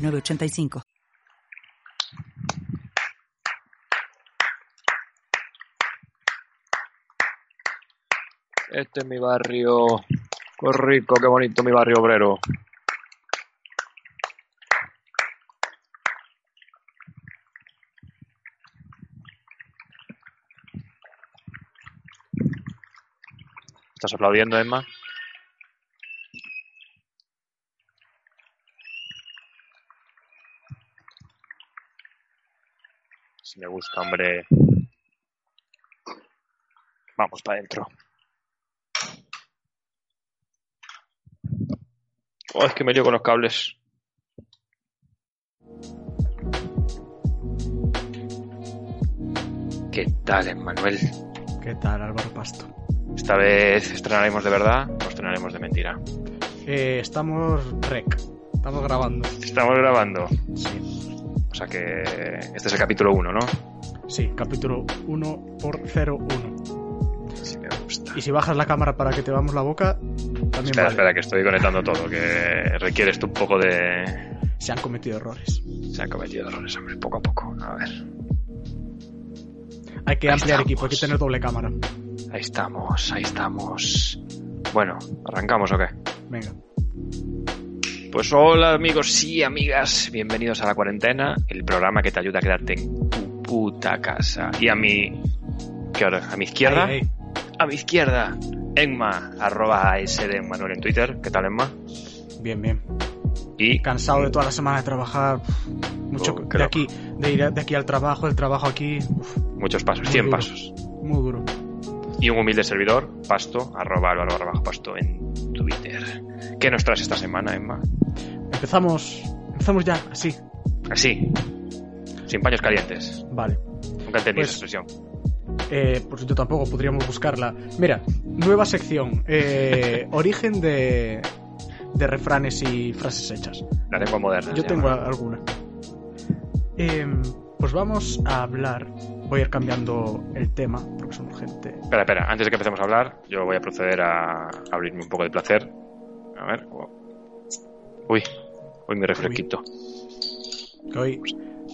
906985. Este es mi barrio. Qué rico, qué bonito mi barrio obrero. ¿Estás aplaudiendo, Emma? Me gusta, hombre. Vamos para adentro. Oh, es que me lío con los cables. ¿Qué tal, Emmanuel? ¿Qué tal, Álvaro Pasto? Esta vez estrenaremos de verdad o estrenaremos de mentira. Eh, estamos rec. Estamos grabando. Estamos grabando. Sí. O sea que este es el capítulo 1, ¿no? Sí, capítulo 1 por 01. Sí, me gusta. Y si bajas la cámara para que te veamos la boca, también Espera, vale. espera, que estoy conectando todo, que requiere esto un poco de... Se han cometido errores. Se han cometido errores, hombre, poco a poco. A ver, Hay que Ahí ampliar estamos. equipo, hay que tener doble cámara. ahí estamos, ahí estamos. Bueno, ¿arrancamos o qué? Venga. Pues hola amigos y amigas, bienvenidos a La Cuarentena, el programa que te ayuda a quedarte en tu puta casa. Y a mi... ¿Qué hora? ¿A mi izquierda? A mi izquierda, Enma, arroba Manuel en Twitter. ¿Qué tal, Enma? Bien, bien. Y Cansado de toda la semana de trabajar. Mucho Oh, de aquí, de ir de aquí al trabajo, del trabajo aquí. uf, muchos pasos, Muy 100 duro. pasos. Y un humilde servidor, Pasto, arroba Álvaro barra bajo Pasto en Twitter. ¿Qué nos traes esta semana, Emma? Empezamos. Empezamos ya, así. Así, sin paños calientes. Vale. Nunca entendí Pues- esa expresión. Eh, pues yo tampoco podríamos buscarla. Mira, nueva sección. eh, origen de, de refranes y frases hechas. La lengua moderna. Yo tengo alguna. Em, pues vamos a hablar. Voy a ir cambiando el tema porque son urgente. Espera, espera, antes de que empecemos a hablar, yo voy a proceder a abrirme un poco de placer. A ver. Uy, uy, mi refresquito. Hoy,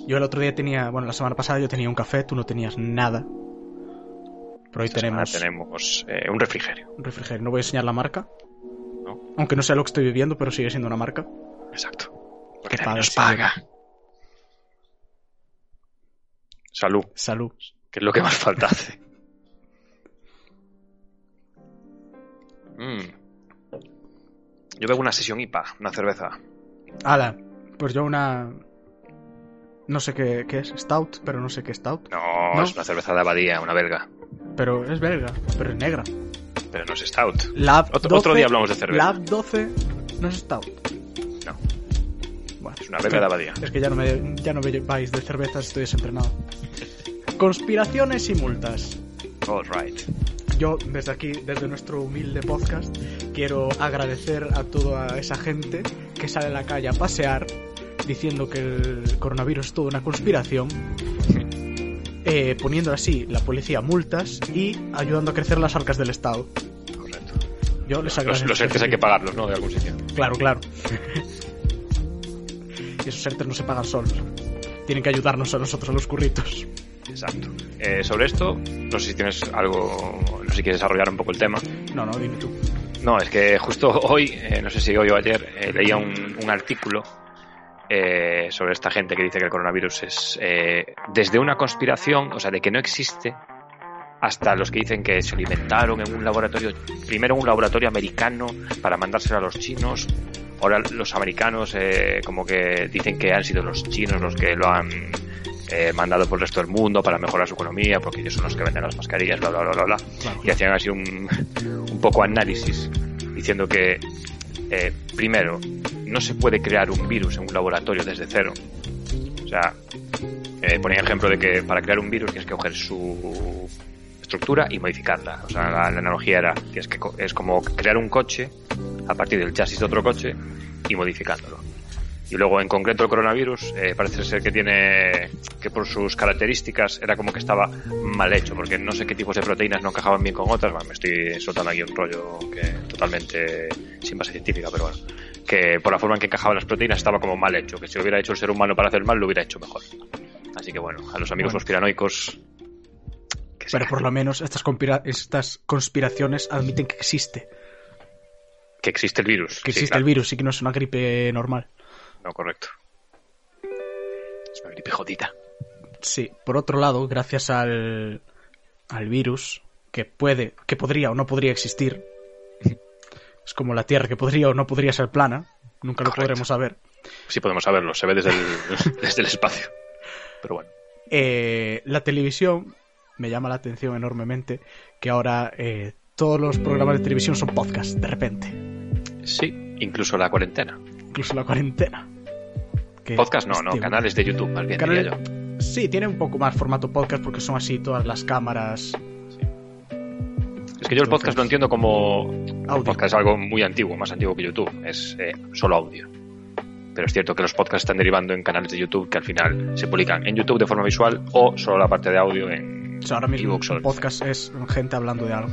yo el otro día tenía, bueno, la semana pasada yo tenía un café, tú no tenías nada. Pero hoy Esta tenemos tenemos eh, un refrigerio. un refrigerio. No voy a enseñar la marca. No. Aunque no sé lo que estoy viviendo, pero sigue siendo una marca. Exacto. Porque Que nos paga. Salud, Salud. que es lo que más falta hace. Mm. Yo bebo una sesión IPA, una cerveza. Ala, pues yo una. No sé qué, qué es, Stout, pero no sé qué es Stout. No, ¿No? es una cerveza de abadía, una belga. Pero es belga, pero es negra. Pero no es stout. Lab Otro, 12, otro día hablamos de cerveza. Lab 12 no es Stout. Es una belga de abadía. Es que ya no me, ya no me lleváis de cervezas, estoy desentrenado. Conspiraciones y multas. All right. Yo, desde aquí, desde nuestro humilde podcast, quiero agradecer a toda esa gente que sale a la calle a pasear diciendo que el coronavirus es toda una conspiración, eh, poniendo así la policía multas y ayudando a crecer las arcas del Estado. Correcto. Yo les Los, agradezco. los ERTES hay que pagarlos, ¿no? De algún sitio. Claro, claro. y esos ERTES no se pagan solos. Tienen que ayudarnos a nosotros, a los curritos. Exacto. Eh, sobre esto, no sé si tienes algo, no sé si quieres desarrollar un poco el tema. No, no, dime tú. No, es que justo hoy, eh, no sé si hoy o ayer, eh, leía un, un artículo eh, sobre esta gente que dice que el coronavirus es eh, desde una conspiración, o sea, de que no existe, hasta los que dicen que se lo inventaron en un laboratorio, primero en un laboratorio americano para mandárselo a los chinos, ahora los americanos eh, como que dicen que han sido los chinos los que lo han eh, mandado por el resto del mundo para mejorar su economía, porque ellos son los que venden las mascarillas, bla, bla, bla, bla, bla Claro, y hacían así un, un poco análisis diciendo que eh, primero, no se puede crear un virus en un laboratorio desde cero. O sea, eh, ponía ejemplo de que para crear un virus tienes que coger su estructura y modificarla. O sea, la, la analogía era que es, que es como crear un coche a partir del chasis de otro coche y modificándolo. Y luego, en concreto, el coronavirus eh, parece ser que tiene que por sus características era como que estaba mal hecho, porque no sé qué tipos de proteínas no encajaban bien con otras. Bueno, me estoy soltando aquí un rollo que totalmente sin base científica, pero bueno, que por la forma en que encajaban las proteínas estaba como mal hecho, que si lo hubiera hecho el ser humano para hacer mal, lo hubiera hecho mejor. Así que bueno, a los amigos Bueno. conspiranoicos. que se Pero por lo menos estas, conspira- estas conspiraciones admiten que existe. que existe el virus. Que Sí, existe claro. el virus y que no es una gripe normal. No, correcto. Es una gripe jodida. Sí, por otro lado, gracias al, al virus, que puede, que podría o no podría existir, es como la Tierra, que podría o no podría ser plana, nunca lo Correcto. podremos saber. Sí podemos saberlo, se ve desde el, desde el espacio. Pero bueno. Eh, la televisión me llama la atención enormemente que ahora eh, todos los programas de televisión son podcasts, de repente, Sí, incluso la cuarentena. incluso la cuarentena. Que, Podcast no, no, canales de YouTube, más bien canales- diría yo. Sí, tiene un poco más formato podcast porque son así todas las cámaras. Es que yo el podcast lo entiendo como... El podcast es algo muy antiguo, más antiguo que YouTube. Es eh, solo audio. Pero es cierto que los podcasts están derivando en canales de YouTube que al final se publican en YouTube de forma visual o solo la parte de audio en O sea, ahora mismo un podcast es gente hablando de algo.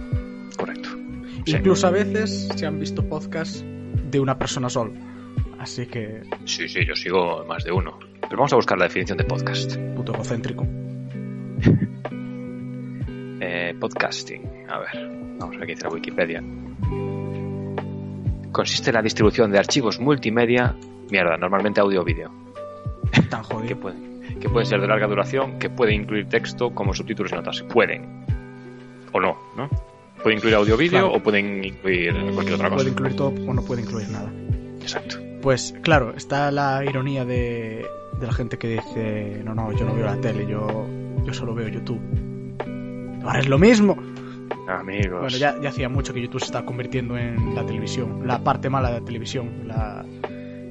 Correcto. Sí. Incluso a veces se han visto podcasts de una persona solo. Así que, sí, sí, yo sigo más de uno. Pero vamos a buscar la definición de podcast. puto egocéntrico. Eh, podcasting. A ver, vamos a ver qué dice la Wikipedia. Consiste en la distribución de archivos multimedia, mierda, normalmente audio o vídeo, Tan que jodido. pueden, que pueden ser de larga duración, que pueden incluir texto como subtítulos y notas. Pueden. O no, ¿no? Pueden incluir audio o vídeo Claro. o pueden incluir cualquier otra cosa. Puede incluir todo o no puede incluir nada. Exacto. Pues claro, está la ironía de, de la gente que dice, no, no, yo no veo la tele, yo, yo solo veo YouTube. Ahora es lo mismo. Amigos. Bueno, ya, ya hacía mucho que YouTube se está convirtiendo en la televisión, la parte mala de la televisión, la,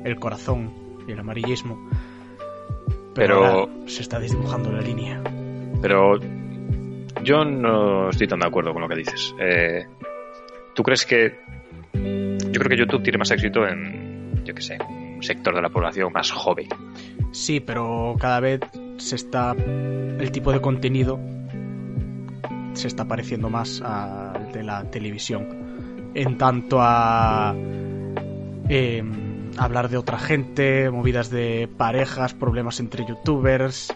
el corazón y el amarillismo. Pero, Pero- ahora se está desdibujando la línea. Pero yo no estoy tan de acuerdo con lo que dices. Eh, ¿Tú crees que... Yo creo que YouTube tiene más éxito en, yo qué sé, un sector de la población más joven. Sí, pero cada vez se está. El tipo de contenido se está pareciendo más al de la televisión. En tanto a. em, hablar de otra gente, movidas de parejas, problemas entre youtubers.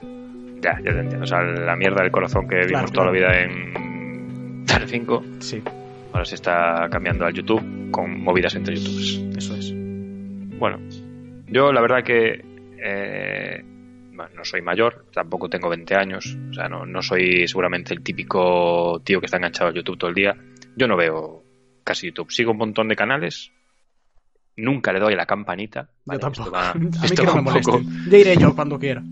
Ya, ya te entiendo. O sea, la mierda del corazón que vimos Claro, toda la vida en Tele 5, Sí, ahora se está cambiando al YouTube con movidas entre youtubers. eso es. Bueno, yo la verdad que eh, bueno, no soy mayor, tampoco tengo 20 años, o sea, no, no soy seguramente el típico tío que está enganchado a YouTube todo el día. Yo no veo casi YouTube. Sigo un montón de canales, nunca le doy a la campanita. ¿vale? yo tampoco. va- a mí esto que no me poco-. Ya iré yo cuando quiera.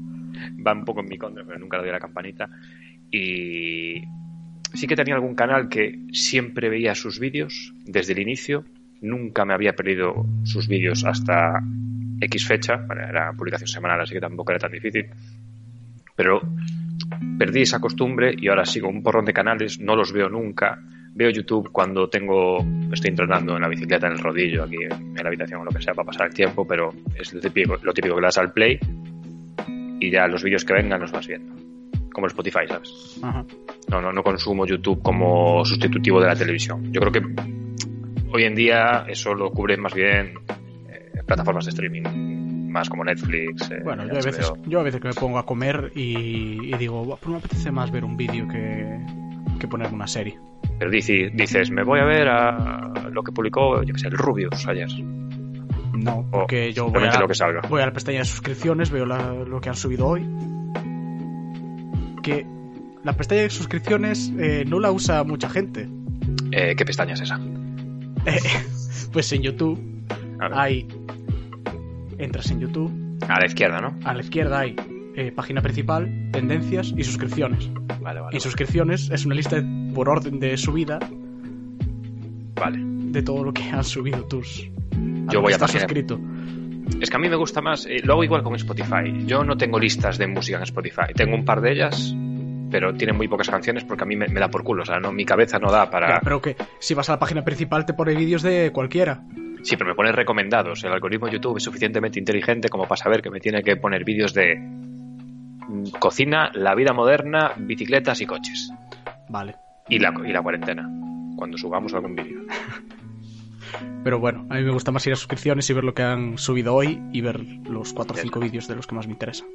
va un poco en mi contra, pero nunca le doy a la campanita. Y sí que tenía algún canal que siempre veía sus vídeos desde el inicio. Nunca me había perdido sus vídeos hasta X fecha. Bueno, era publicación semanal, así que tampoco era tan difícil. Pero perdí esa costumbre y ahora sigo un porrón de canales, no los veo nunca. Veo YouTube cuando tengo, estoy entrenando en la bicicleta en el rodillo, aquí en la habitación o lo que sea, para pasar el tiempo, pero es lo típico, lo típico que le das al play y ya los vídeos que vengan los vas viendo. Como el Spotify, ¿sabes? Ajá. No, no, no consumo YouTube como sustitutivo de la televisión. Yo creo que hoy en día eso lo cubren más bien eh, plataformas de streaming, más como Netflix. eh, Bueno, yo a, veces, yo a veces que me pongo a comer y, y digo, "Buah, pues me apetece más ver un vídeo que, que ponerme una serie. Pero dici- dices, me voy a ver a lo que publicó, yo que sé, el Rubius ayer. No, porque yo voy a, lo que salga. voy a la pestaña de suscripciones, veo la- lo que han subido hoy. Que la pestaña de suscripciones eh, no la usa mucha gente. Eh, ¿Qué pestaña es esa? Eh, pues en YouTube hay. Entras en YouTube, A la izquierda, ¿no? a la izquierda hay eh, página principal, tendencias y suscripciones. Vale, vale. Y suscripciones es una lista de- por orden de subida Vale. de todo lo que han subido tus, yo voy a página- suscrito. Es que a mí me gusta más, eh, lo hago igual con Spotify. Yo no tengo listas de música en Spotify. Tengo un par de ellas, pero tienen muy pocas canciones porque a mí me, me da por culo. O sea, no, mi cabeza no da para. Ya, pero que si vas a la página principal te pone vídeos de cualquiera. Sí, pero me pone recomendados. El algoritmo de YouTube es suficientemente inteligente como para saber que me tiene que poner vídeos de mm, cocina, la vida moderna, bicicletas y coches. Vale. Y la, y la cuarentena. Cuando subamos algún vídeo. Pero bueno, a mí me gusta más ir a suscripciones y ver lo que han subido hoy y ver los 4 o 5 vídeos de los que más me interesan.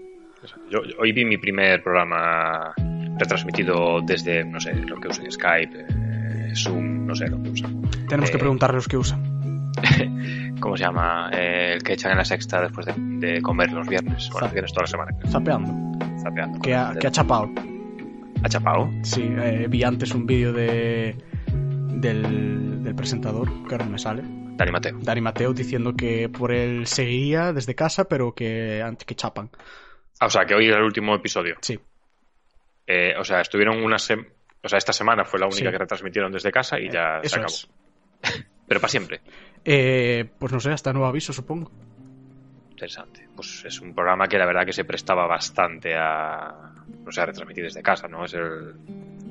Yo, yo hoy vi mi primer programa retransmitido desde, no sé, lo que use Skype, eh, Zoom, no sé lo que usa. Tenemos que Eh, preguntarle los que usan. ¿Cómo se llama? Eh, el que echan en la sexta después de, de comer los viernes. Bueno, los viernes toda la semana. Zapeando. zapeando. Que ha, que ha chapado. ¿Ha chapado? Sí, eh, vi antes un vídeo de del, del presentador, que ahora no me sale, Dani Mateo. Dani Mateo, diciendo que por él seguiría desde casa, pero que antes que chapan. Ah, o sea, que hoy era el último episodio. Sí, Eh, o sea, estuvieron una sem O sea, esta semana fue la única Sí. que retransmitieron desde casa y ya eso se acabó. es. Pero para siempre. Eh, pues no sé, hasta nuevo aviso, supongo. Interesante. Pues es un programa que la verdad que se prestaba bastante a. No sé, a retransmitir desde casa, ¿no? Es el.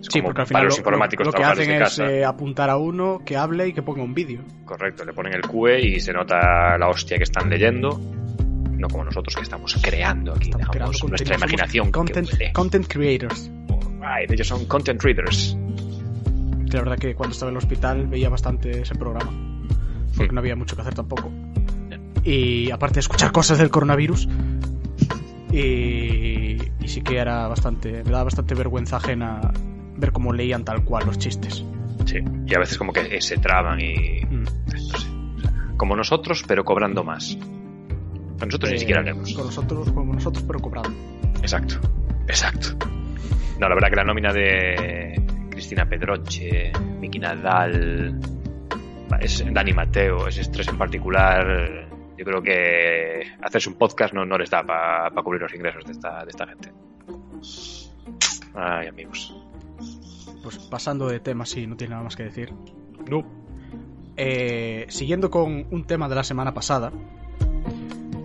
Es Sí, como porque al para final los lo, informáticos lo que trabajar hacen es casa. eh, apuntar a uno que hable y que ponga un vídeo. Correcto, le ponen el QE y se nota la hostia que están leyendo. No como nosotros que estamos creando aquí, Estamos creando nuestra imaginación. que Content, vuele. content creators. Right, ellos son content readers. Que la verdad que cuando estaba en el hospital veía bastante ese programa. Porque no había mucho que hacer tampoco. Y aparte de escuchar cosas del coronavirus. Y, y sí que era bastante. Me daba bastante vergüenza ajena ver cómo leían tal cual los chistes. Sí, y a veces como que se traban y. Mm. No sé. o sea, como nosotros, pero cobrando más. Nosotros ni Eh, siquiera leemos. Con nosotros, como nosotros, pero cobrando. Exacto, exacto. No, la verdad que la nómina de Cristina Pedroche, Miki Nadal, es Dani Mateo, ese estrés en particular, yo creo que hacerse un podcast no, no les da para cubrir los ingresos de esta, de esta gente. Ay, amigos. Pues pasando de tema, sí, no tiene nada más que decir. No. Eh, siguiendo con un tema de la semana pasada,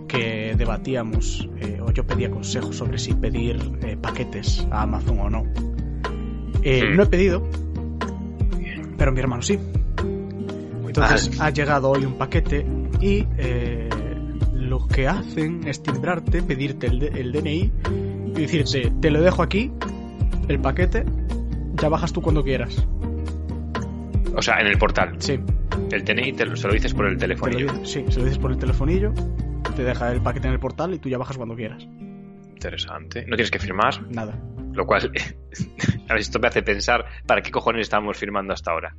que debatíamos, eh, o yo pedía consejos sobre si pedir eh, paquetes a Amazon o no. No he pedido, pero mi hermano sí. Entonces ha llegado hoy un paquete y eh, lo que hacen es timbrarte, pedirte el, DNI y decirte, te lo dejo aquí, el paquete, ya bajas tú cuando quieras. O sea, en el portal. Sí, El DNI te lo, se lo dices por el te lo telefonillo. sí, se lo dices por el telefonillo, te deja el paquete en el portal y tú ya bajas cuando quieras. Interesante. No tienes que firmar, Nada. lo cual. a ver, esto me hace pensar para qué cojones estábamos firmando hasta ahora.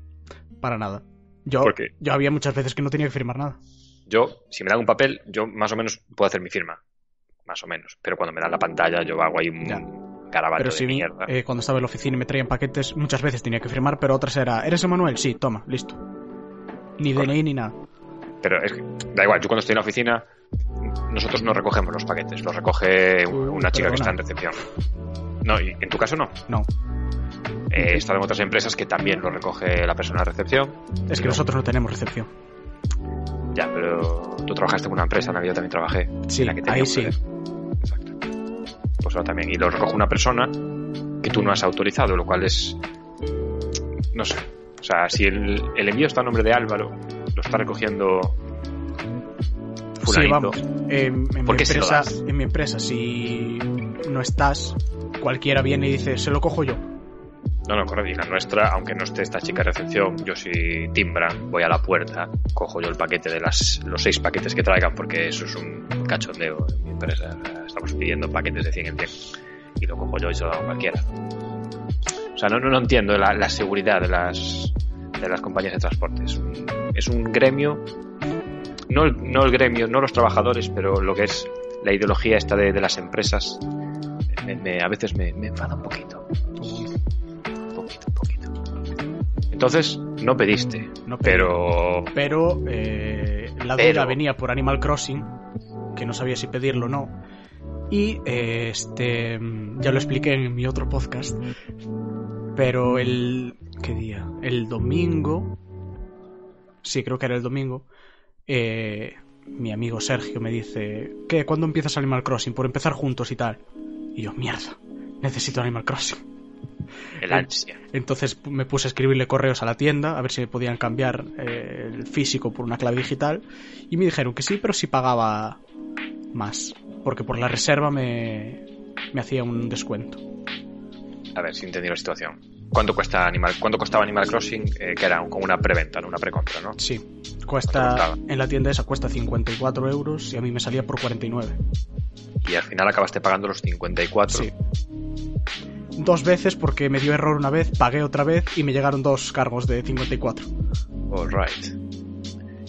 Para nada. Yo, yo había muchas veces que no tenía que firmar nada. Yo, si me dan un papel, yo más o menos puedo hacer mi firma. Más o menos. Pero cuando me dan la pantalla, yo hago ahí un Ya. Pero de si mierda. eh, cuando estaba en la oficina y me traían paquetes, muchas veces tenía que firmar, pero otras era, ¿eres Emanuel? Sí, toma, listo. Ni Correcto. DNI ni nada. Pero es que, da igual, yo cuando estoy en la oficina, nosotros no recogemos los paquetes, los recoge Uy, una chica que está en recepción. No, y en tu caso no. No. Eh, He estado en otras empresas que también lo recoge la persona de recepción. Es que No. nosotros no tenemos recepción. Ya, pero tú trabajaste en una empresa en la que yo también trabajé. Sí, en la que tenía ahí sí. Exacto. Pues ahora también. Y lo recoge una persona que tú no has autorizado, lo cual es. No sé. O sea, si el, el envío está a nombre de Álvaro, lo está recogiendo. Sí, Fulanito. vamos. En, en mi ¿Por qué se lo empresa, en mi empresa, si no estás, cualquiera viene y dice, se lo cojo yo. No, no, correcto. Y la nuestra, aunque no esté esta chica recepción, yo si timbran, voy a la puerta, cojo yo el paquete de las, los seis paquetes que traigan, porque eso es un cachondeo en mi empresa. Estamos pidiendo paquetes de 100 en 100 y lo cojo yo y se lo hago cualquiera. O sea, no, no, no entiendo la, la seguridad de las, de las compañías de transporte. Es un, gremio, no no el gremio, no los trabajadores, pero lo que es la ideología esta de, de las empresas, a veces me, me enfada un poquito. Poquito, poquito. Entonces, no pediste, No pedí. pero... Pero eh, la Pero- duda venía por Animal Crossing, que no sabía si pedirlo o no. Y eh, este ya lo expliqué en mi otro podcast. Pero el. ¿Qué día? El domingo. Sí, creo que era el domingo. eh, mi amigo Sergio me dice, ¿qué? ¿Cuándo empiezas Animal Crossing? Por empezar juntos y tal. Y yo, mierda, necesito Animal Crossing. El ansia. Entonces me puse a escribirle correos a la tienda a ver si me podían cambiar eh, el físico por una clave digital y me dijeron que sí, pero si pagaba más, porque por la reserva me, me hacía un descuento. A ver si entendí la situación. ¿Cuánto cuesta Animal, cuánto costaba Animal Crossing? Eh, que era como una preventa, no una precompra, ¿no? Sí, ¿Cuánto cuesta en la tienda esa cuesta 54 euros y a mí me salía por 49. Y al final acabaste pagando los 54. Sí. Dos veces porque me dio error una vez, pagué otra vez y me llegaron dos cargos de 54. All right.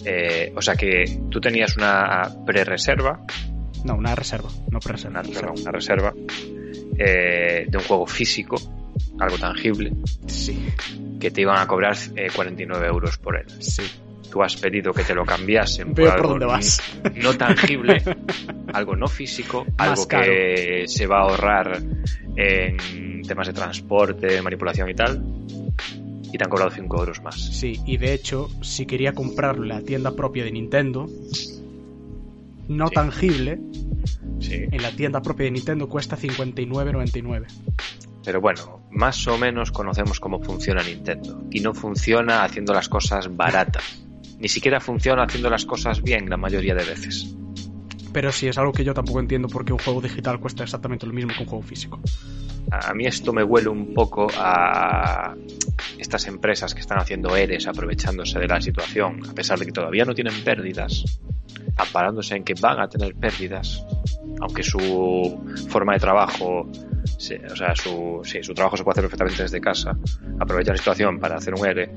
Eh, o sea que tú tenías una pre-reserva, No, una reserva, no pre-reserva. una reserva, una reserva eh, de un juego físico, algo tangible, Sí, que te iban a cobrar eh, 49 euros por él. sí. Tú has pedido que te lo cambiasen por algo dónde vas. no tangible, algo no físico, Más algo caro. que se va a ahorrar en temas de transporte, manipulación y tal, y te han cobrado 5 euros más. Sí, y de hecho, si quería comprar la tienda propia de Nintendo, no Sí. tangible, Sí. en la tienda propia de Nintendo cuesta 59,99. Pero bueno, más o menos conocemos cómo funciona Nintendo. Y no funciona haciendo las cosas baratas. Ni siquiera funciona haciendo las cosas bien la mayoría de veces. Pero sí, es algo que yo tampoco entiendo porque un juego digital cuesta exactamente lo mismo que un juego físico. A mí esto me huele un poco a estas empresas que están haciendo ERES aprovechándose de la situación, a pesar de que todavía no tienen pérdidas, amparándose en que van a tener pérdidas, aunque su forma de trabajo, o sea, su, sí, su trabajo se puede hacer perfectamente desde casa, aprovechan la situación para hacer un ERE.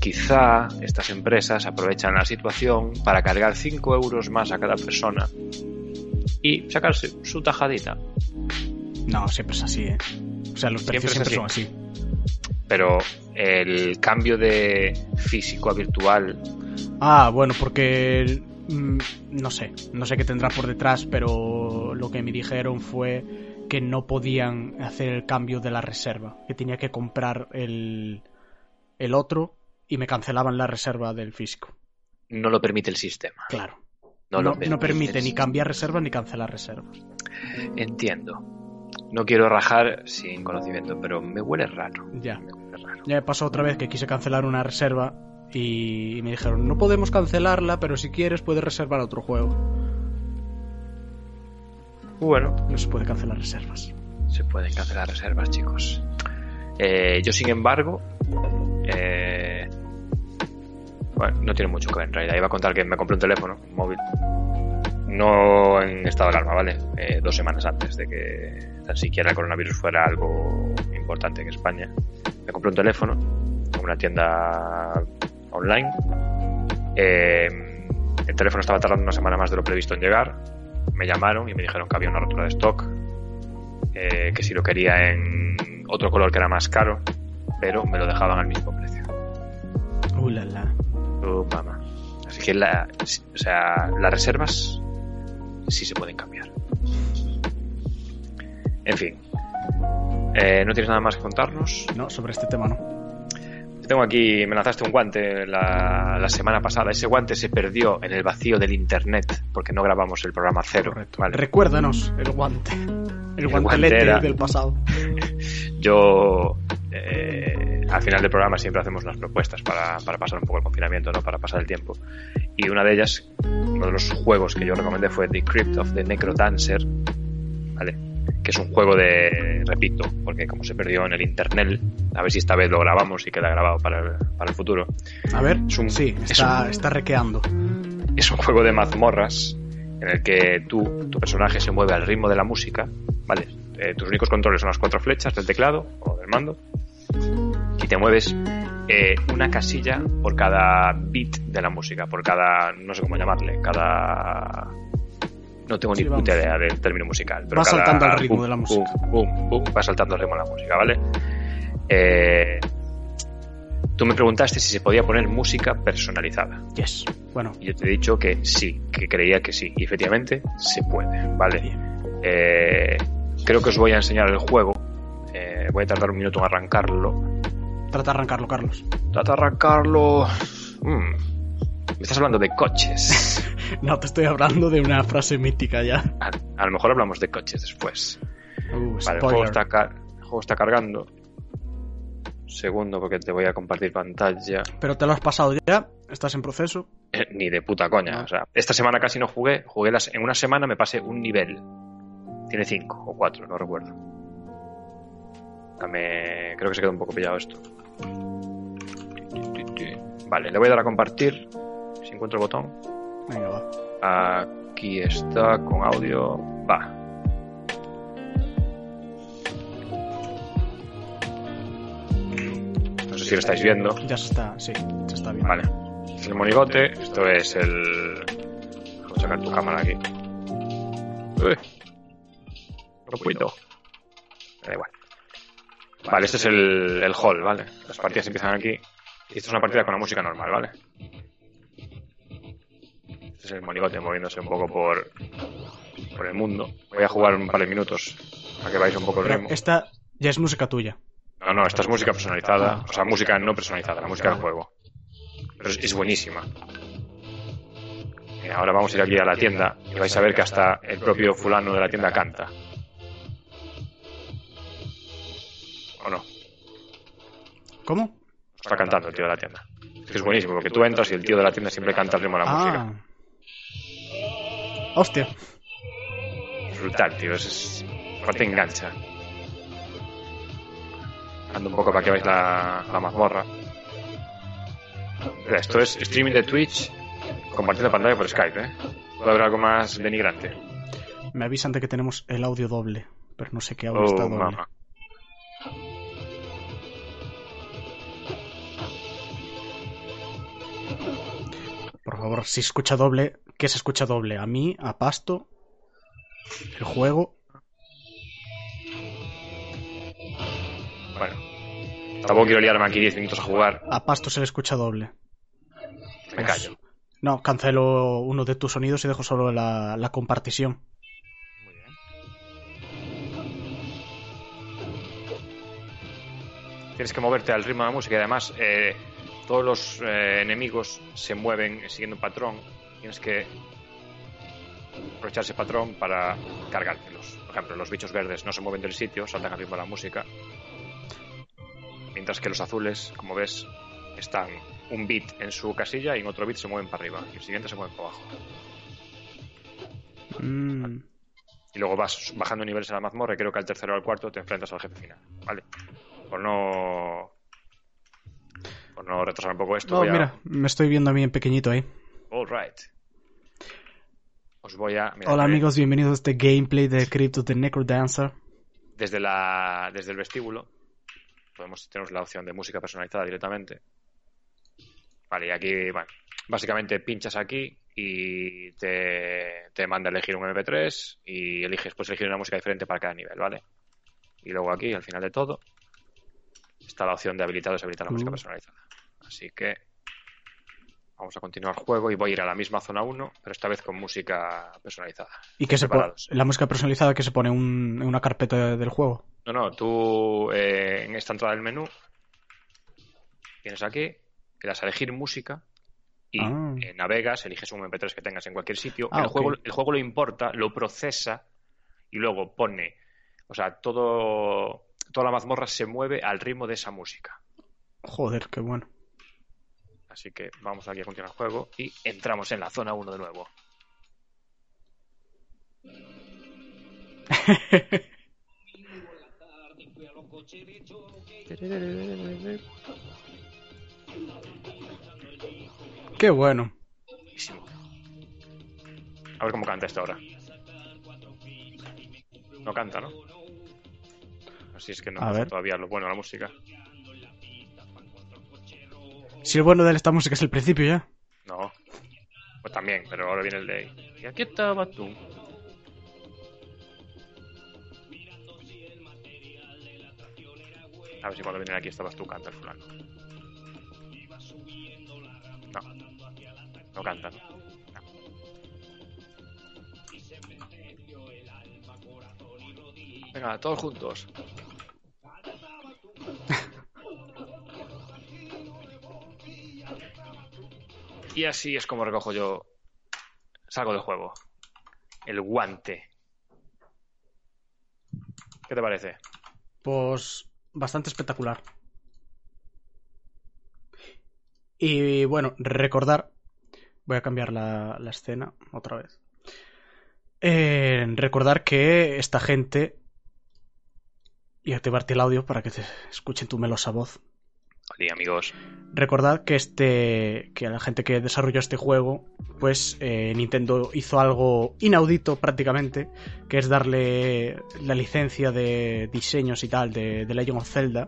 Quizá estas empresas aprovechan la situación para cargar 5 euros más a cada persona y sacarse su tajadita. No, siempre es así, ¿eh? O sea, los precios siempre son así. pero el cambio de físico a virtual Ah, bueno, porque mm, no sé, no sé qué tendrá por detrás, pero lo que me dijeron fue que no podían hacer el cambio de la reserva, que tenía que comprar el, el otro y me cancelaban la reserva del físico. no lo permite el sistema. Claro. No, No, lo no permite ni cambiar reserva ni cancelar reserva. Entiendo. No quiero rajar sin conocimiento, pero me huele raro. Ya. Me huele raro. Ya me pasó otra vez que quise cancelar una reserva y me dijeron, no podemos cancelarla, pero si quieres puedes reservar otro juego. Bueno, No se puede cancelar reservas. se pueden cancelar reservas, chicos. Eh, yo, sin embargo, eh, no tiene mucho que ver en realidad. Iba a contar que me compré un teléfono, móvil, no en estado de alarma, ¿vale? Eh, dos semanas antes de que tan siquiera el coronavirus fuera algo importante en España. Me compré un teléfono en una tienda online. Eh, el teléfono estaba tardando una semana más de lo previsto en llegar. Me llamaron y me dijeron que había una rotura de stock, eh, que si lo quería en otro color que era más caro, pero me lo dejaban al mismo precio. Uh, la, la. Oh, mamá. Así que la, o sea, las reservas sí se pueden cambiar. En fin. Eh, ¿No tienes nada más que contarnos? No, sobre este tema no. Tengo aquí, me lanzaste un guante la, la semana pasada. Ese guante se perdió en el vacío del internet porque no grabamos el programa cero. Correcto. Vale. Recuérdanos el guante. El, El guantelete guante era- del pasado. Yo, eh, al final del programa siempre hacemos unas propuestas para, para pasar un poco el confinamiento, ¿no? Para pasar el tiempo. Y una de ellas, uno de los juegos que yo recomendé fue The Crypt of the Necrodancer, ¿vale? Que es un juego de, repito, porque como se perdió en el internet, a ver si esta vez lo grabamos y queda grabado para el, para el futuro. A ver, Es un- sí, es está, un- está requeando. Es un juego de mazmorras en el que tú, tu personaje se mueve al ritmo de la música, ¿vale? Eh, tus únicos controles son las cuatro flechas del teclado o del mando y te mueves eh, una casilla por cada beat de la música, por cada, no sé cómo llamarle, cada... No tengo Sí, ni puta idea del término musical. Pero Va cada- saltando al ritmo de la música. Pum, pum, va saltando al ritmo de la música, ¿vale? Eh, tú me preguntaste si se podía poner música personalizada. Yes. Bueno, Y yo te he dicho que sí, que creía que sí. Y efectivamente se puede, ¿vale? Eh, creo que os voy a enseñar el juego. Eh, voy a tardar un minuto en arrancarlo. Trata de arrancarlo, Carlos. Trata de arrancarlo. Mm. Me estás hablando de coches. No, te estoy hablando de una frase mítica ya. A, a lo mejor hablamos de coches después. Uh, Vale, el juego, está car- el juego está cargando. Segundo, porque te voy a compartir pantalla. Pero te lo has pasado ya, estás en proceso. Eh, ni de puta coña. No. O sea, esta semana casi no jugué. Jugué las, en una semana me pasé un nivel. Tiene cinco o cuatro, no recuerdo. Dame, creo que se quedó un poco pillado esto. Vale, le voy a dar a compartir. Si encuentro el botón. Venga, va. Aquí está, con audio. Va. No sé si lo estáis viendo. Ya se está, sí, se está bien. Vale. Este es el monigote. Esto es el. Vamos a sacar tu cámara aquí. Uy. No puedo. Da igual. Vale, este es el, el hall, ¿vale? Las partidas empiezan aquí. Y esta es una partida con la música normal, ¿vale? Este es el monigote moviéndose un poco por, por el mundo. Voy a jugar un par de minutos para que veáis un poco el ritmo. esta ya es música tuya. No, no, esta es música personalizada. O sea, música no personalizada, la música del juego. Pero es, es buenísima. Ahora vamos a ir aquí a la tienda y vais a ver que hasta el propio fulano de la tienda canta. ¿Cómo? Está cantando el tío de la tienda. Es que es buenísimo, porque tú entras y el tío de la tienda siempre canta el ritmo de la música. Ah. Hostia. Es brutal, tío. Es, es... Aparte engancha. Ando un poco para que veáis la, la mazmorra. Mira, esto es streaming de Twitch compartiendo pantalla por Skype, ¿eh? Puede haber algo más denigrante. Me avisan de que tenemos el audio doble, pero no sé qué audio está Oh, doble. mamá. Por favor, si escucha doble, ¿qué se escucha doble? ¿A mí? ¿A Pasto? ¿El juego? Bueno. Tampoco quiero liarme aquí 10 minutos a jugar. A Pasto se le escucha doble. Me callo. No, cancelo uno de tus sonidos y dejo solo la, la compartición. Muy bien. Tienes que moverte al ritmo de la música y además eh, todos los eh, enemigos se mueven siguiendo un patrón. Tienes que aprovechar ese patrón para cargártelos. Por ejemplo, los bichos verdes no se mueven del sitio, saltan al ritmo de la música. Mientras que los azules, como ves, están un bit en su casilla y en otro bit se mueven para arriba. Y el siguiente se mueve para abajo. Mm, y luego vas bajando niveles en la mazmorra y creo que al tercero o al cuarto te enfrentas al jefe final. ¿Vale? Por no. No retrasar un poco esto. No, voy a- mira, me estoy viendo a mí en pequeñito ahí. All right. Os voy a. Hola eh, amigos, bienvenidos a este gameplay de Crypto the Necrodancer. Desde, la, desde el vestíbulo podemos tenemos la opción de música personalizada directamente. Vale, y aquí, bueno, básicamente pinchas aquí y te, te manda a elegir un MP3 y eliges, puedes elegir una música diferente para cada nivel, ¿vale? Y luego aquí, al final de todo, está la opción de habilitar o deshabilitar la música Uh. personalizada. Así que vamos a continuar el juego y voy a ir a la misma zona 1, pero esta vez con música personalizada. ¿Y qué se pone? La música personalizada que se pone un- en una carpeta del juego. No, no, tú eh, en esta entrada del menú tienes aquí, le das a elegir música y Ah. eh, navegas, eliges un MP3 que tengas en cualquier sitio. Ah, el, ok. juego, el juego lo importa, lo procesa y luego pone, o sea, todo, toda la mazmorra se mueve al ritmo de esa música. Joder, qué bueno. Así que vamos aquí a continuar el juego y entramos en la zona 1 de nuevo. Qué bueno. A ver cómo canta esto ahora. No canta, ¿no? Así es que no A ver. todavía lo bueno de la música. Si el bueno de esta música es el principio ya. No. Pues también, pero ahora viene el de... Y aquí estaba tú. A ver si cuando viene aquí estabas tú, canta el fulano. No. No canta. Venga, todos juntos. Y así es como recojo yo. Salgo del juego. El guante. ¿Qué te parece? Pues bastante espectacular. Y bueno, recordar. Voy a cambiar la, escena otra vez. Eh, recordar que esta gente. Y activarte el audio para que te escuchen tu melosa voz. Hola, amigos. Recordad que este. que la gente que desarrolló este juego. Pues eh, Nintendo hizo algo inaudito prácticamente. Que es darle la licencia de diseños y tal de, de Legend of Zelda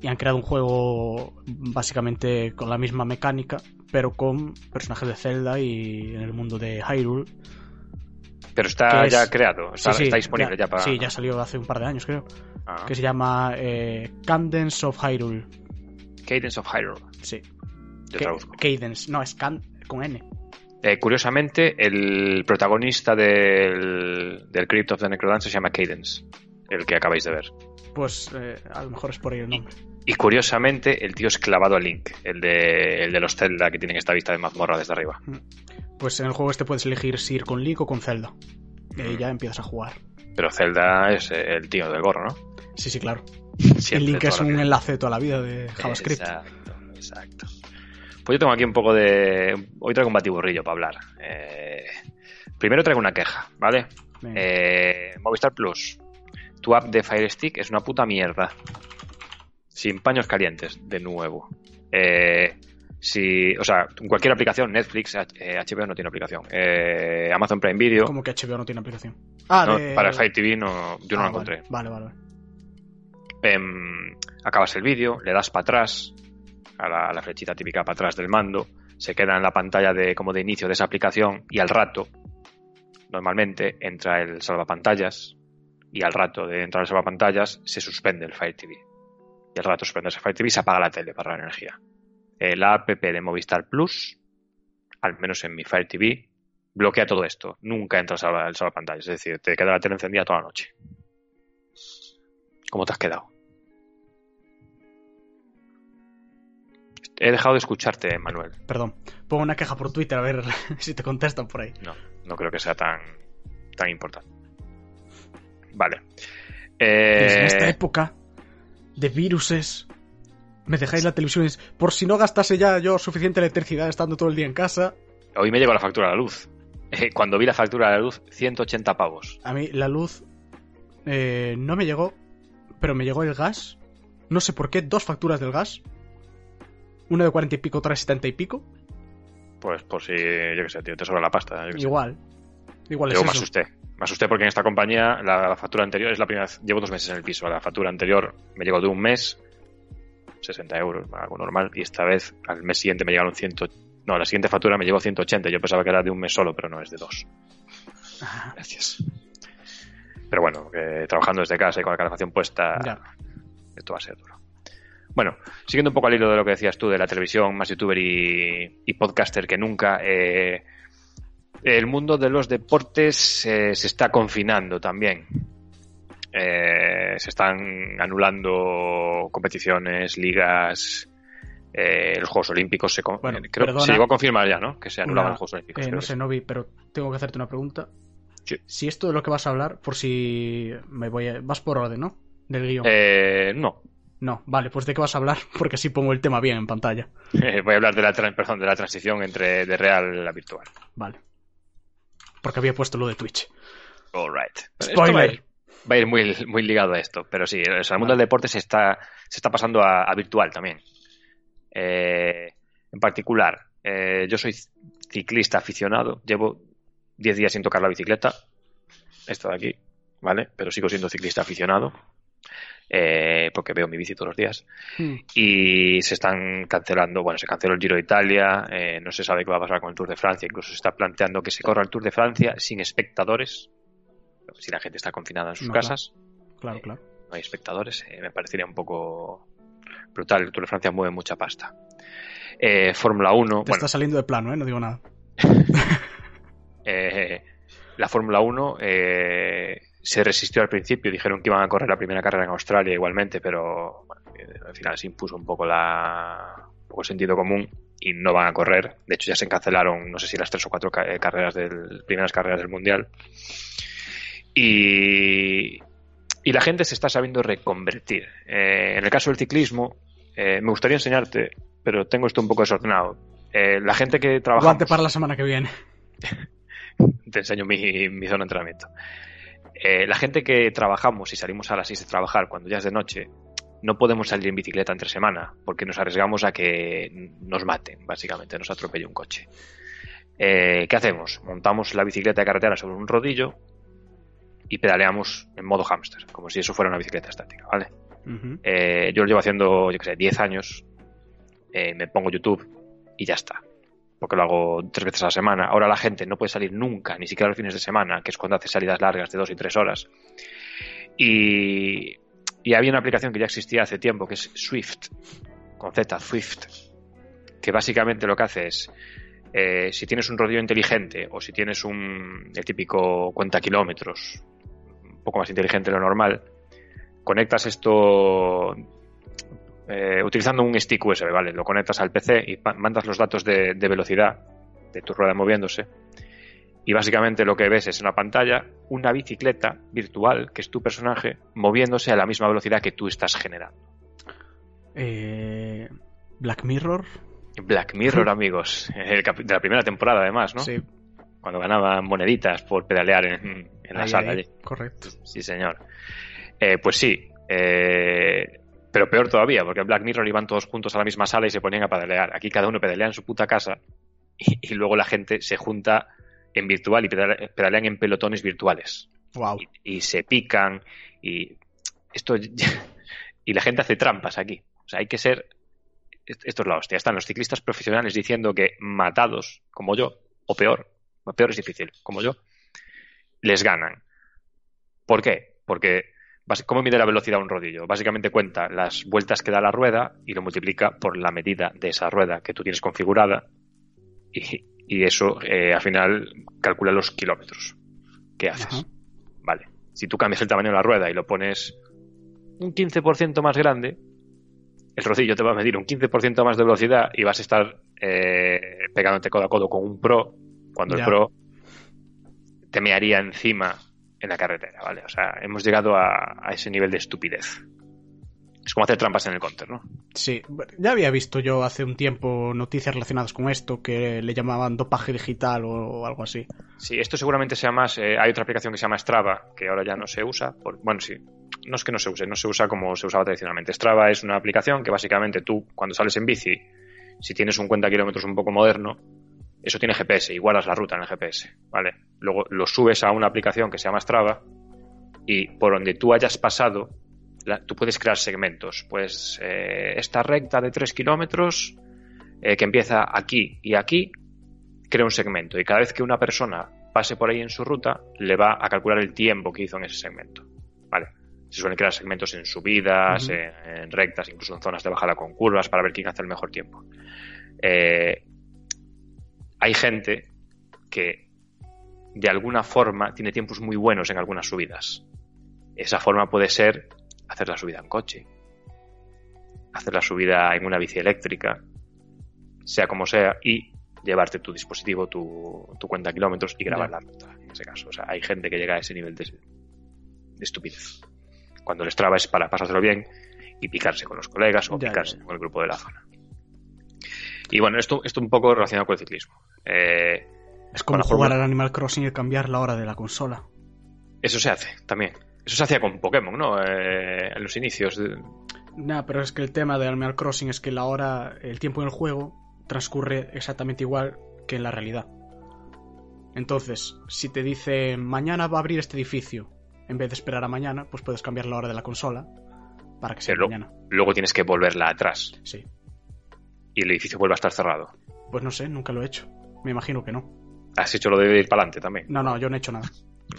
y han creado un juego básicamente con la misma mecánica, pero con personajes de Zelda y en el mundo de Hyrule. Pero está es- ya creado, está, Sí, sí, está disponible ya, para. Sí, ya salió hace un par de años, creo. Ah. Que se llama eh, Cadence of Hyrule. Cadence of Hyrule. Sí. Yo traduzco. Cadence, no, es can con N. Eh, curiosamente, el protagonista del, del Crypt of the Necrodancer se llama Cadence, el que acabáis de ver. Pues eh, a lo mejor es por ahí el nombre. Y curiosamente, el tío es clavado a Link, el de, el de los Zelda que tienen esta vista de mazmorra desde arriba. Pues en el juego este puedes elegir si ir con Link o con Zelda. Y ahí Mm. ya empiezas a jugar. Pero Zelda es eh, el tío del gorro, ¿no? Sí, sí, claro. Siempre, el Link es la un enlace de toda la vida de JavaScript. Exacto, exacto. Pues yo tengo aquí un poco de. Hoy traigo un batiburrillo para hablar. Eh, Primero traigo una queja, ¿vale? Eh, Movistar Plus. Tu app de Fire Stick es una puta mierda. Sin paños calientes, de nuevo. Eh, si, o sea, cualquier aplicación, Netflix, eh, HBO no tiene aplicación. Eh, Amazon Prime Video. Como que HBO no tiene aplicación. Ah, no, de- Para Fire TV no, yo no Ah, lo encontré. Vale, vale, Em, acabas el vídeo, le das para atrás, a la, flechita típica para atrás del mando, se queda en la pantalla de como de inicio de esa aplicación y al rato, normalmente, entra el salvapantallas y al rato de entrar el salvapantallas se suspende el Fire TV. Y al rato suspende ese Fire TV se apaga la tele para la energía. Eh, la app de Movistar Plus, al menos en mi Fire TV, bloquea todo esto. Nunca entra el salva- el salvapantallas, es decir, te queda la tele encendida toda la noche. ¿Cómo te has quedado? He dejado de escucharte, Manuel. Perdón. Pongo una queja por Twitter a ver si te contestan por ahí. No, no creo que sea tan, tan importante. Vale. Eh, Pues en esta época de viruses, me dejáis la televisión. Por si no gastase ya yo suficiente electricidad estando todo el día en casa, Hoy me llegó la factura de la luz. Eh, Cuando vi la factura de la luz, 180 pavos. a mí la luz eh, no me llegó, pero me llegó el gas. No sé por qué, dos facturas del gas. Una de 40 y pico, otra de 70 y pico. Pues por si, yo qué sé, tío, te sobra la pasta. yo qué sé. Igual. Igual es Yo me eso. asusté. Me asusté porque en esta compañía la, la factura anterior es la primera vez. Llevo dos meses en el piso. La factura anterior me llegó de un mes, 60 euros, algo normal. Y esta vez, al mes siguiente, me llegaron 100. No, la siguiente factura me llegó 180. Yo pensaba que era de un mes solo, pero no, es de dos. Gracias. Pero bueno, trabajando desde casa y con la calefacción puesta, Ya. esto va a ser duro. Bueno, siguiendo un poco al hilo de lo que decías tú de la televisión, más youtuber y, y podcaster que nunca, eh, el mundo de los deportes eh, se está confinando también. Eh, se están anulando competiciones, ligas, eh, los Juegos Olímpicos. Se, Bueno, eh, creo que se llegó a confirmar ya, ¿no? Que se anulaban Una- los Juegos Olímpicos. Eh, no sé, Novi, pero tengo que hacerte una pregunta. Sí. Si esto de lo que vas a hablar, por si me voy a... Vas por orden, ¿no? Del guion. Eh, no, No, vale, pues de qué vas a hablar, porque así pongo el tema bien en pantalla. Eh, voy a hablar de la, perdón, de la transición entre de real a virtual. Vale. Porque había puesto lo de Twitch. All right. Spoiler. Va a ir muy, muy ligado a esto, pero sí, o sea, el mundo del deporte se está, se está pasando a, a virtual también. Eh, en particular, eh, yo soy ciclista aficionado, llevo 10 días sin tocar la bicicleta, esto de aquí, ¿vale? Pero sigo siendo ciclista aficionado, eh, porque veo mi bici todos los días. Hmm. y se están cancelando, bueno, se canceló el Giro de Italia, eh, no se sabe qué va a pasar con el Tour de Francia, incluso se está planteando que se corra el Tour de Francia sin espectadores, si la gente está confinada en sus No, casas, Claro, claro. no hay espectadores, eh, me parecería un poco brutal, el Tour de Francia mueve mucha pasta. Eh, Fórmula 1, Te bueno, está saliendo de plano, ¿eh? No digo nada. eh, la Fórmula 1 eh, se resistió al principio, dijeron que iban a correr la primera carrera en Australia igualmente, pero bueno, eh, al final se impuso un poco la un poco sentido común y no van a correr. De hecho, ya se cancelaron, no sé si las tres o cuatro eh, carreras del, primeras carreras del Mundial. Y, y la gente se está sabiendo reconvertir. Eh, en el caso del ciclismo, eh, me gustaría enseñarte, pero tengo esto un poco desordenado. Eh, la gente que trabaja. Guante para la semana que viene. Te enseño mi, mi zona de entrenamiento. Eh, la gente que trabajamos y salimos a las 6 de trabajar cuando ya es de noche, no podemos salir en bicicleta entre semana porque nos arriesgamos a que nos maten, básicamente, nos atropelle un coche. Eh, ¿Qué hacemos? Montamos la bicicleta de carretera sobre un rodillo y pedaleamos en modo hámster, como si eso fuera una bicicleta estática, ¿vale? Eh, yo lo llevo haciendo, yo qué sé, 10 años. Eh, me pongo YouTube y ya está. Porque lo hago tres veces a la semana. Ahora la gente no puede salir nunca, ni siquiera los fines de semana, que es cuando hace salidas largas de dos y tres horas. Y, y había una aplicación que ya existía hace tiempo, que es Swift, con Z, Swift, que básicamente lo que hace es, eh, si tienes un rodillo inteligente o si tienes un el típico cuenta kilómetros, un poco más inteligente de lo normal, conectas esto eh, utilizando un stick USB, ¿vale? Lo conectas al PC y mandas los datos de, de velocidad de tu rueda moviéndose. Y básicamente lo que ves es una pantalla una bicicleta virtual, que es tu personaje, moviéndose a la misma velocidad que tú estás generando. Eh, Black Mirror. Black Mirror, amigos, el de la primera temporada además, ¿no? Sí, Cuando ganaban moneditas por pedalear en, en la ahí, sala ahí, allí. Correcto. Sí, señor. Eh, pues sí. eh, pero peor todavía, porque en Black Mirror iban todos juntos a la misma sala y se ponían a pedalear. Aquí cada uno pedalea en su puta casa y, y luego la gente se junta en virtual y pedale- pedalean en pelotones virtuales. Wow. Y, y se pican y esto y la gente hace trampas aquí. O sea, hay que ser esto es la hostia. Están los ciclistas profesionales diciendo que matados, como yo, o peor, peor es difícil, como yo, les ganan. ¿Por qué? Porque, ¿cómo mide la velocidad un rodillo? Básicamente cuenta las vueltas que da la rueda y lo multiplica por la medida de esa rueda que tú tienes configurada y, y eso eh, al final calcula los kilómetros que haces. Ajá. Vale. Si tú cambias el tamaño de la rueda y lo pones un 15% más grande, el rodillo te va a medir un 15% más de velocidad y vas a estar eh, pegándote codo a codo con un pro cuando Ya. el pro te mearía encima en la carretera, ¿vale? O sea, hemos llegado a, a ese nivel de estupidez. Es como hacer trampas en el counter, ¿no? Sí, ya había visto yo hace un tiempo noticias relacionadas con esto que le llamaban dopaje digital o, o algo así. Sí, esto seguramente sea más. eh, hay otra aplicación que se llama Strava, que ahora ya no se usa. por- bueno, sí. No es que no se use, no se usa como se usaba tradicionalmente. Strava es una aplicación que básicamente tú, cuando sales en bici, si tienes un cuenta kilómetros un poco moderno, eso tiene GPS y guardas la ruta en el GPS, ¿vale? Luego lo subes a una aplicación que se llama Strava y por donde tú hayas pasado, la- tú puedes crear segmentos. Pues eh, esta recta de 3 kilómetros eh, que empieza aquí y aquí, crea un segmento y cada vez que una persona pase por ahí en su ruta, le va a calcular el tiempo que hizo en ese segmento. ¿Vale? Se suelen crear segmentos en subidas, en, en rectas, incluso en zonas de bajada con curvas para ver quién hace el mejor tiempo. Eh, hay gente que de alguna forma tiene tiempos muy buenos en algunas subidas. Esa forma puede ser hacer la subida en coche, hacer la subida en una bici eléctrica, sea como sea, y llevarte tu dispositivo, tu, tu cuenta kilómetros y grabar la ruta, en ese caso. O sea, hay gente que llega a ese nivel de, de estupidez. Cuando el Strava es para pasárselo bien y picarse con los colegas o picarse con el grupo de la zona. Y bueno, esto, esto un poco relacionado con el ciclismo. Eh, Es como jugar al Animal Crossing y cambiar la hora de la consola. eso se hace también. Eso se hacía con Pokémon, ¿no? Eh, en los inicios. de- Nah, pero es que el tema de Animal Crossing es que la hora, el tiempo en el juego transcurre exactamente igual que en la realidad. Entonces, si te dice mañana va a abrir este edificio, en vez de esperar a mañana, pues puedes cambiar la hora de la consola para que sea Pero- mañana. Luego tienes que volverla atrás Sí. y el edificio vuelve a estar cerrado. Pues no sé, nunca lo he hecho. Me imagino que no. Has hecho lo de ir para adelante también. No, no, yo no he hecho nada.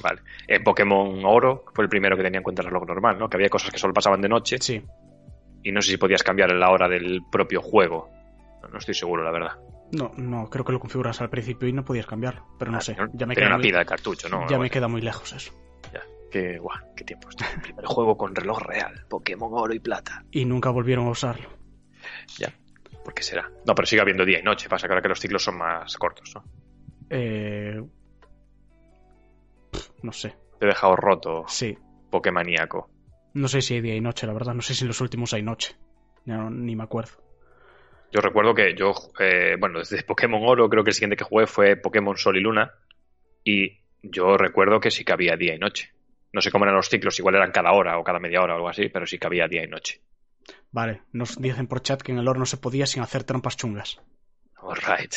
Vale. En Pokémon Oro fue el primero que tenía en cuenta el reloj normal, ¿no? Que había cosas que solo pasaban de noche Sí. y no sé si podías cambiar la hora del propio juego. No, estoy seguro, la verdad. No, no, creo que lo configuras al principio y no podías cambiarlo. Pero no Ah, sé, ya me queda una pila de cartucho, ¿no? ya me queda muy lejos eso. Ya. Qué, guau, qué tiempo. Este el primer juego con reloj real. Pokémon Oro y Plata. Y nunca volvieron a usarlo. Ya. ¿Por qué será? No, pero sigue habiendo día y noche. Pasa que ahora que los ciclos son más cortos, ¿no? Eh... No sé. Te he dejado roto, Sí. Pokémoníaco. No sé si hay día y noche, la verdad. No sé si en los últimos hay noche. Ya no- ni me acuerdo. Yo recuerdo que yo, eh, bueno, desde Pokémon Oro creo que el siguiente que jugué fue Pokémon Sol y Luna. Y yo recuerdo que sí que había día y noche. No sé cómo eran los ciclos, igual eran cada hora o cada media hora o algo así, pero sí que había día y noche. Vale, nos dicen por chat que en el oro no se podía sin hacer trampas chungas. Alright.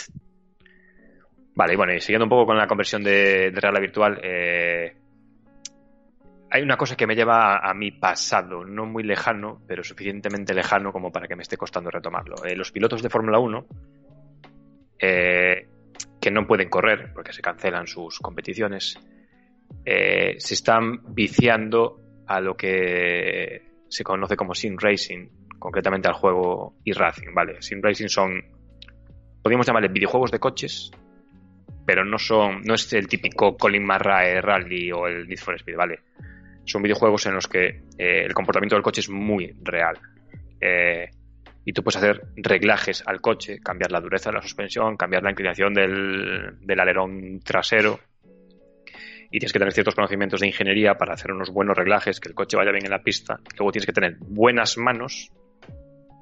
Vale, y bueno, y siguiendo un poco con la conversión de, de real a virtual, eh, hay una cosa que me lleva a, a mi pasado, no muy lejano, pero suficientemente lejano como para que me esté costando retomarlo. Eh, los pilotos de Fórmula 1, eh, que no pueden correr porque se cancelan sus competiciones, eh, se están viciando a lo que se conoce como sim racing, concretamente al juego e-racing, ¿vale? Sim racing son podríamos llamarle videojuegos de coches, pero no son, no es el típico Colin McRae Rally o el Need for Speed, ¿vale? Son videojuegos en los que eh, el comportamiento del coche es muy real. Eh, y tú puedes hacer reglajes al coche, cambiar la dureza de la suspensión, cambiar la inclinación del, del alerón trasero. Y tienes que tener ciertos conocimientos de ingeniería para hacer unos buenos reglajes, que el coche vaya bien en la pista. Luego tienes que tener buenas manos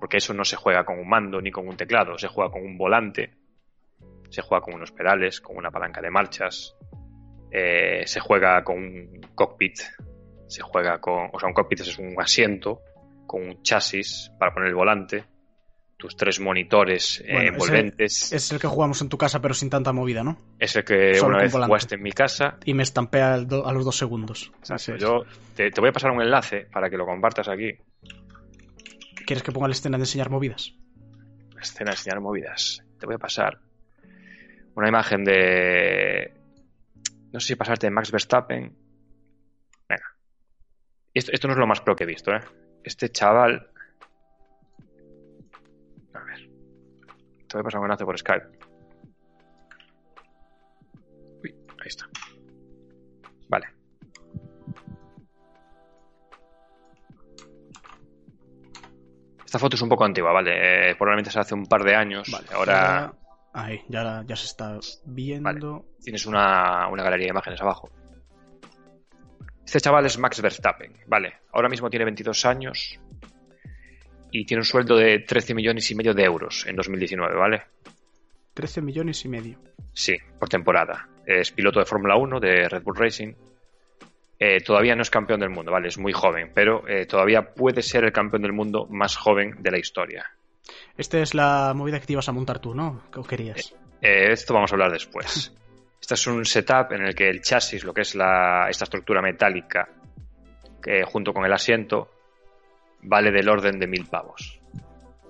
porque eso no se juega con un mando ni con un teclado, se juega con un volante, se juega con unos pedales, con una palanca de marchas, eh, se juega con un cockpit, se juega con, o sea, un cockpit es un asiento con un chasis para poner el volante, tus tres monitores eh, Bueno, envolventes, Es el que jugamos en tu casa, pero sin tanta movida, ¿no? ese que solo una vez volante. jugaste en mi casa. Y me do- a los dos segundos. Es. Yo te, te voy a pasar un enlace para que lo compartas aquí. ¿Quieres que ponga la escena de enseñar movidas? escena de enseñar movidas. Te voy a pasar una imagen de. No sé si pasarte de Max Verstappen. Venga. Esto, esto no es lo más pro que he visto, ¿eh? Este chaval. Te voy a pasar un enlace por Skype. Uy, ahí está. Vale. Esta foto es un poco antigua, ¿vale? Eh, probablemente se hace un par de años. Vale, Ahora Ahí, ya, ya se está viendo. tienes una, una galería de imágenes abajo. Este chaval es Max Verstappen, ¿vale? Ahora mismo tiene 22 años y tiene un sueldo de 13 millones y medio de euros en 2019, ¿vale? 13 millones y medio. Sí, por temporada. Es piloto de Fórmula 1 de Red Bull Racing. Eh, todavía no es campeón del mundo, ¿vale? Es muy joven, pero eh, todavía puede ser el campeón del mundo más joven de la historia. Esta es la movida que te ibas a montar tú, ¿no? ¿Qué querías? Eh, esto vamos a hablar después. Este es un setup en el que el chasis, lo que es la, esta estructura metálica, que junto con el asiento, vale del orden de mil pavos.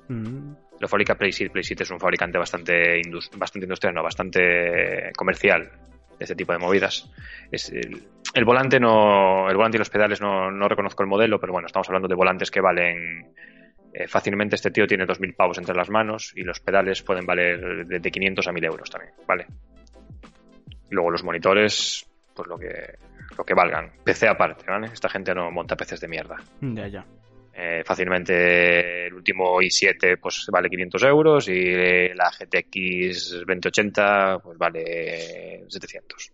Mm, Lo fabrica. Playseat es un fabricante bastante, indus- bastante industrial, no, bastante comercial de este tipo de movidas. Es el, el volante no, el volante y los pedales no, no reconozco el modelo, pero bueno, estamos hablando de volantes que valen eh, fácilmente. Este tío tiene 2.000 pavos entre las manos y los pedales pueden valer de, de 500 a 1.000 euros también, ¿vale? Luego los monitores, pues lo que, lo que valgan. PC aparte, ¿vale? Esta gente no monta PCs de mierda. ya, ya. Eh, fácilmente el último i7 pues vale 500 euros y la GTX 2080 pues vale 700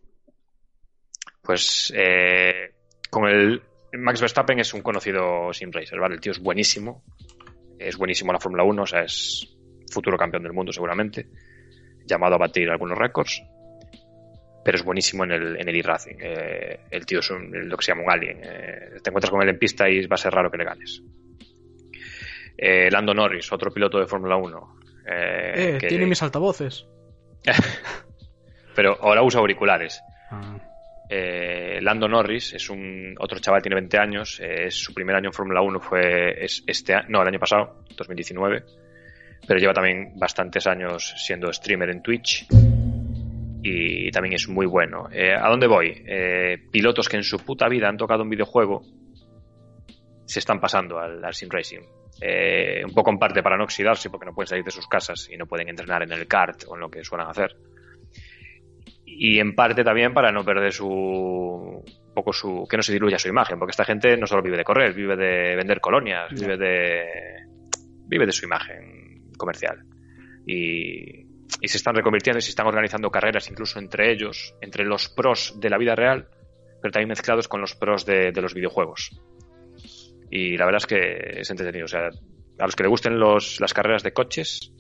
pues eh, con el Max Verstappen es un conocido sim racer vale el tío es buenísimo. Es buenísimo en la Fórmula 1 o sea es futuro campeón del mundo seguramente. Llamado a batir algunos récords pero es buenísimo en el, en el e-racing. Eh, el tío es un- lo que se llama un alien. Eh, te encuentras con él en pista y va a ser raro que le ganes. Eh, Lando Norris, otro piloto de Fórmula 1. eh, Eh, que- tiene mis altavoces. Pero ahora usa auriculares. Ah, Eh, Lando Norris es un otro chaval, tiene 20 años. es su primer año en Fórmula 1 fue es- este no, el año pasado, 2019. Pero lleva también bastantes años siendo streamer en Twitch. Y también es muy bueno. Eh, ¿A dónde voy? Eh, pilotos que en su puta vida han tocado un videojuego se están pasando al, al sim racing. Eh, un poco en parte para no oxidarse, porque no pueden salir de sus casas y no pueden entrenar en el kart o en lo que suelen hacer. Y en parte también para no perder su un poco su que no se diluya su imagen, porque esta gente no solo vive de correr, vive de vender colonias, vive de vive de su imagen. comercial. Y, y se están reconvirtiendo y se están organizando carreras incluso entre ellos, entre los pros de la vida real, pero también mezclados con los pros de, los videojuegos. Y la verdad es que es entretenido. O sea, a los que le gusten los, las carreras de coches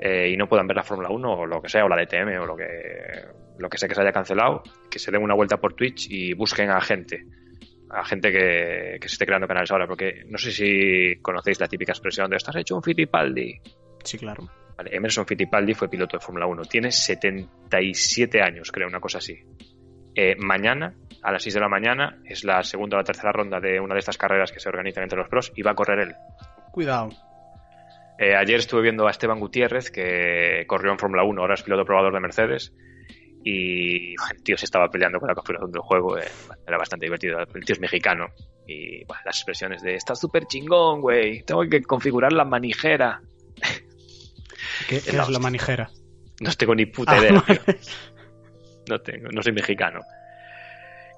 eh, y no puedan ver la Fórmula 1 o lo que sea, o la DTM o lo que, lo que sea que se haya cancelado, que se den una vuelta por Twitch y busquen a gente. A gente que, que se esté creando canales ahora, porque no sé si conocéis la típica expresión de estás hecho un Fittipaldi. Sí, claro. Vale, Emerson Fittipaldi fue piloto de Fórmula 1. Tiene 77 años, creo, una cosa así. Eh, mañana, a las 6 de la mañana, es la segunda o la tercera ronda de una de estas carreras que se organizan entre los pros y va a correr él. Cuidado. Eh, ayer estuve viendo a Esteban Gutiérrez, que corrió en Fórmula 1, ahora es piloto probador de Mercedes. Y el tío se estaba peleando con la configuración del juego. eh, era bastante divertido. El tío es mexicano. Y bueno, las expresiones de está súper chingón, güey. Tengo que configurar la manijera. ¿Qué, qué la es la manijera? No tengo ni puta Ah, idea, tío. vale. No tengo, no soy mexicano.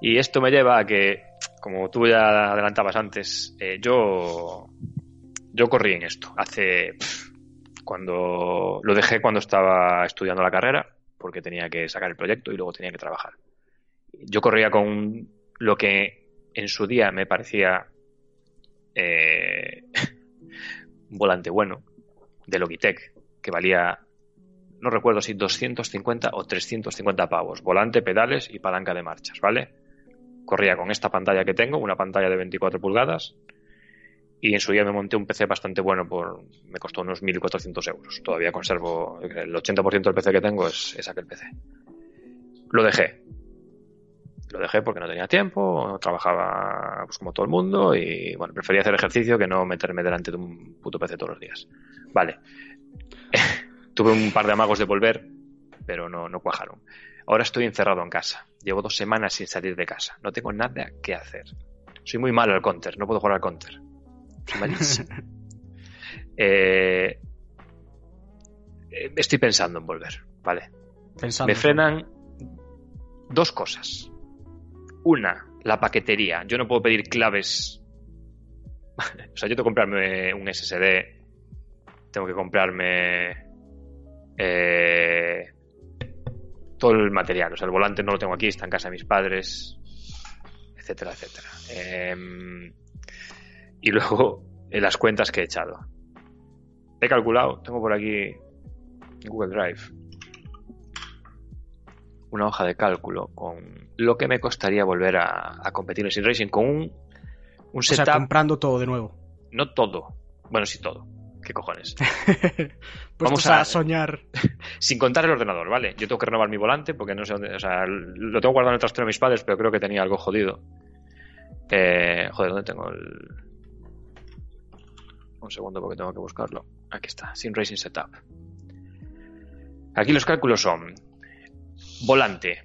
Y esto me lleva a que, como tú ya adelantabas antes, eh, yo, yo corrí en esto. Hace, cuando lo dejé cuando estaba estudiando la carrera, porque tenía que sacar el proyecto y luego tenía que trabajar. Yo corría con lo que en su día me parecía eh, un volante bueno de Logitech, que valía no recuerdo si 250 o 350 pavos. Volante, pedales y palanca de marchas, ¿vale? Corría con esta pantalla que tengo, una pantalla de 24 pulgadas. Y en su día me monté un PC bastante bueno, por me costó unos 1.400 euros. Todavía conservo, el 80% del PC que tengo es, es aquel PC. Lo dejé. Lo dejé porque no tenía tiempo, trabajaba pues, como todo el mundo y bueno, prefería hacer ejercicio que no meterme delante de un puto PC todos los días. Vale. Tuve un par de amagos de volver, pero no, no cuajaron. Ahora estoy encerrado en casa. Llevo dos semanas sin salir de casa. No tengo nada que hacer. Soy muy malo al counter, no puedo jugar al counter. Soy malísimo. Eh, eh, estoy pensando en volver, ¿vale? Pensando. Me frenan dos cosas. Una, la paquetería. Yo no puedo pedir claves. o sea, yo tengo que comprarme un SSD. Tengo que comprarme eh, todo el material. O sea, el volante no lo tengo aquí, está en casa de mis padres, etcétera, etcétera. Em, y luego eh, las cuentas que he echado. He calculado, tengo por aquí en Google Drive una hoja de cálculo con lo que me costaría volver a, a competir en Sim Racing con un, un O sea, comprando todo de nuevo. no todo, bueno, sí todo. ¿Qué cojones? Vamos a... a- soñar. Sin contar el ordenador, ¿vale? Yo tengo que renovar mi volante porque no sé dónde. O sea, lo tengo guardado en el trastero de mis padres, pero creo que tenía algo jodido. Eh, joder, ¿dónde tengo el.? Un segundo porque tengo que buscarlo. Aquí está, Sin Racing Setup. Aquí los cálculos son: volante,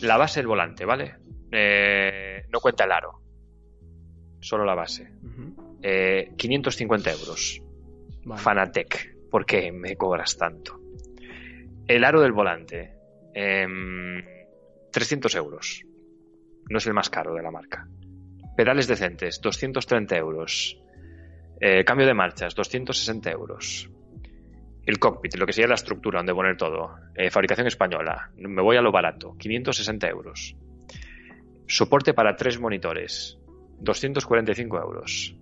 la base del volante, ¿vale? Eh, no cuenta el aro, solo la base. Ujú. Eh, 550 euros. Vale. Fanatec, ¿por qué me cobras tanto? El aro del volante, em, 300 euros. No es el más caro de la marca. Pedales decentes, 230 euros. Eh, cambio de marchas, 260 euros. El cockpit, lo que sería la estructura donde poner todo. Eh, fabricación española, me voy a lo barato, 560 euros. Soporte para tres monitores, 245 euros.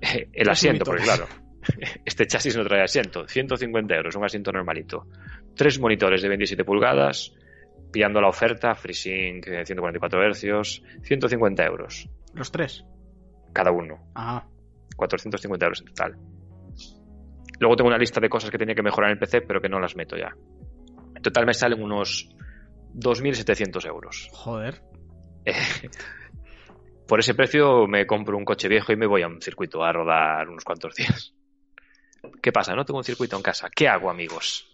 Eh, el asiento, porque claro, este chasis no trae asiento, 150 euros, un asiento normalito. Tres monitores de 27 pulgadas, pillando la oferta, FreeSync, eh, 144 Hz, 150 euros Los tres. cada uno, Ah, 450 euros en total. Luego tengo una lista de cosas que tenía que mejorar en el PC, pero que no las meto ya. En total me salen unos 2.700 euros. joder. Eh, por ese precio me compro un coche viejo y me voy a un circuito a rodar unos cuantos días. ¿Qué pasa? No tengo un circuito en casa. ¿Qué hago, amigos?